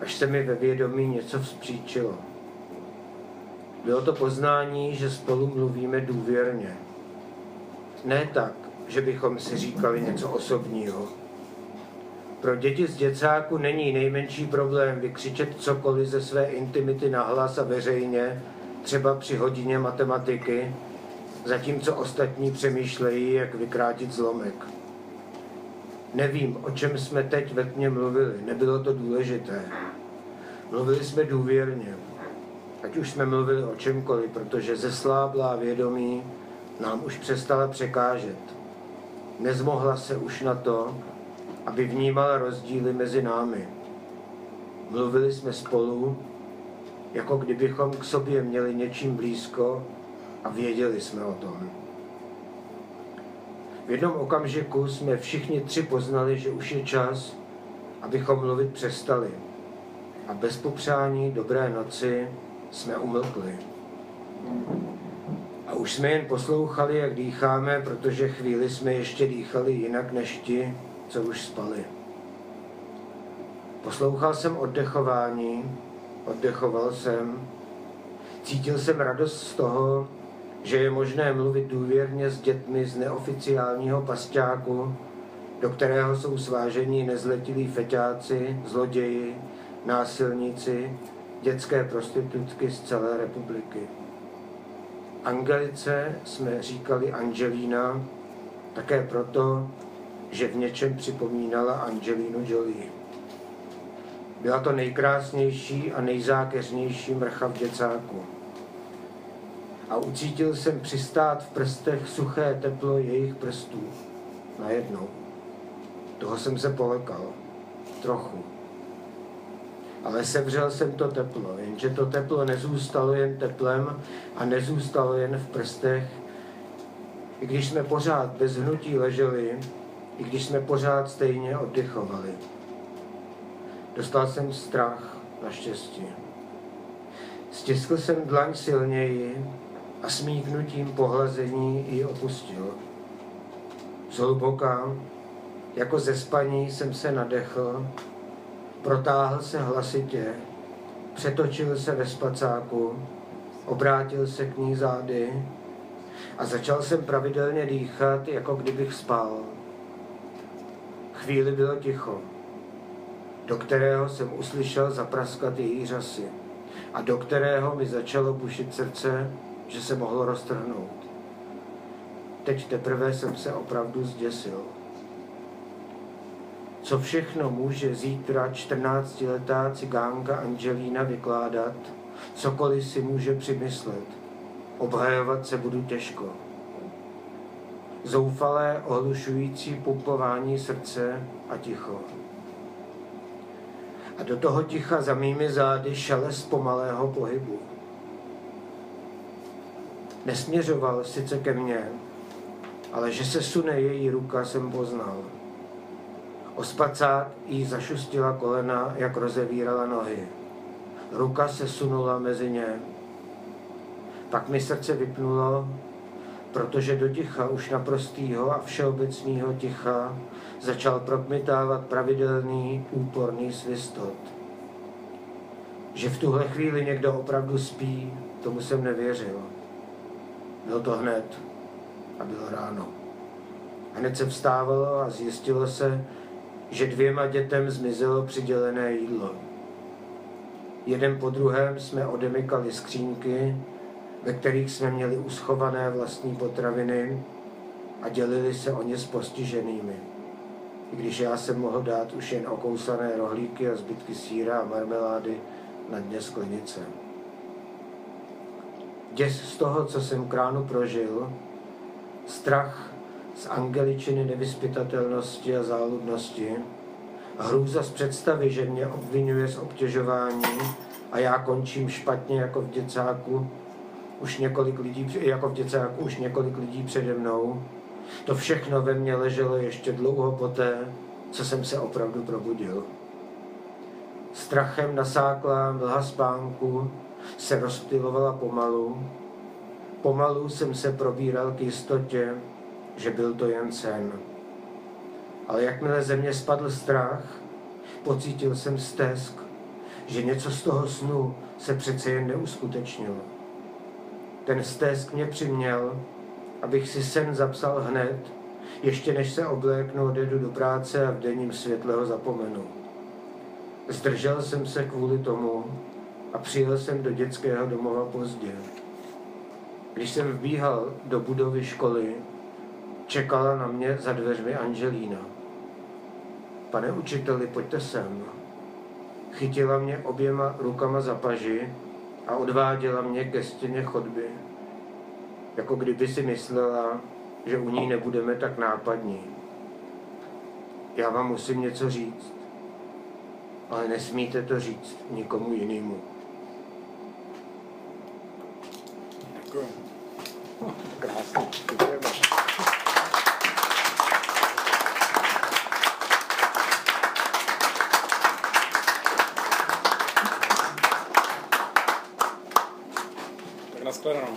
až se mi ve vědomí něco vzpříčilo. Bylo to poznání, že spolu mluvíme důvěrně. Ne tak, že bychom si říkali něco osobního, pro děti z děcáku není nejmenší problém vykřičet cokoliv ze své intimity nahlas a veřejně, třeba při hodině matematiky, zatímco ostatní přemýšlejí, jak vykrátit zlomek. Nevím, o čem jsme teď ve tmě mluvili, nebylo to důležité. Mluvili jsme důvěrně, ať už jsme mluvili o čemkoliv, protože zesláblá vědomí nám už přestala překážet. Nezmohla se už na to, aby vnímal rozdíly mezi námi. Mluvili jsme spolu, jako kdybychom k sobě měli něčím blízko a věděli jsme o tom. V jednom okamžiku jsme všichni tři poznali, že už je čas, abychom mluvit přestali. A bez popřání dobré noci jsme umlkli. A už jsme jen poslouchali, jak dýcháme, protože chvíli jsme ještě dýchali jinak než ti, co už spali. Poslouchal jsem oddechování, oddechoval jsem, cítil jsem radost z toho, že je možné mluvit důvěrně s dětmi z neoficiálního pasťáku, do kterého jsou svážení nezletilí feťáci, zloději, násilníci, dětské prostitutky z celé republiky. Angelice jsme říkali Angelina také proto, že v něčem připomínala Angelinu Jolie. Byla to nejkrásnější a nejzákeřnější mrcha v děcáku. A ucítil jsem přistát v prstech suché teplo jejich prstů. Najednou. Toho jsem se polekal. Trochu. Ale sevřel jsem to teplo, jenže to teplo nezůstalo jen teplem a nezůstalo jen v prstech. I když jsme pořád bez hnutí leželi, i když jsme pořád stejně oddychovali. Dostal jsem strach, naštěstí. Stiskl jsem dlaň silněji a smíknutím pohlazení ji opustil. Zhluboka, jako ze spaní jsem se nadechl, protáhl se hlasitě, přetočil se ve spacáku, obrátil se k ní zády a začal jsem pravidelně dýchat, jako kdybych spal. Chvíli bylo ticho, do kterého jsem uslyšel zapraskat její řasy a do kterého mi začalo bušit srdce, že se mohlo roztrhnout. Teď teprve jsem se opravdu zděsil. Co všechno může zítra 14-letá cigánka Angelína vykládat, cokoliv si může přimyslet. Obhajovat se budu těžko. Zoufalé, ohlušující pumpování srdce a ticho. A do toho ticha za mými zády šelest pomalého pohybu. Nesměřoval sice ke mně, ale že se sune její ruka, jsem poznal. O spacák jí zašustila kolena, jak rozevírala nohy. Ruka se sunula mezi ně. Pak mi srdce vypnulo, protože do ticha už naprostýho a všeobecného ticha začal prokmitávat pravidelný, úporný svistot. Že v tuhle chvíli někdo opravdu spí, tomu jsem nevěřil. Bylo to hned a bylo ráno. Hned se vstávalo a zjistilo se, že dvěma dětem zmizelo přidělené jídlo. Jeden po druhém jsme odemykali skřínky, ve kterých jsme měli uschované vlastní potraviny a dělili se o ně s postiženými. I když já jsem mohl dát už jen okousané rohlíky a zbytky síra a marmelády na dně sklenice. Děs z toho, co jsem kránu prožil, strach z angeličiny nevyspytatelnosti a záludnosti, hrůza z představy, že mě obvinuje z obtěžování a já končím špatně jako v děcáku, už několik lidí, jako v děcáku už několik lidí přede mnou. To všechno ve mně leželo ještě dlouho poté, co jsem se opravdu probudil. Strachem nasáklá mlha spánku se rozptylovala pomalu. Pomalu jsem se probíral k jistotě, že byl to jen sen. Ale jakmile ze mě spadl strach, pocítil jsem stesk, že něco z toho snu se přece jen neuskutečnilo. Ten stesk mě přiměl, abych si sen zapsal hned, ještě než se obléknu, odjedu do práce a v denním světle ho zapomenu. Zdržel jsem se kvůli tomu a přijel jsem do dětského domova pozdě. Když jsem vbíhal do budovy školy, čekala na mě za dveřmi Angelína. Pane učiteli, pojďte sem. Chytila mě oběma rukama za paži a odváděla mě ke stěně chodby. Jako kdyby si myslela, že u ní nebudeme tak nápadní. Já vám musím něco říct, ale nesmíte to říct nikomu jinému. Děkuji. Krásný. Estouraram.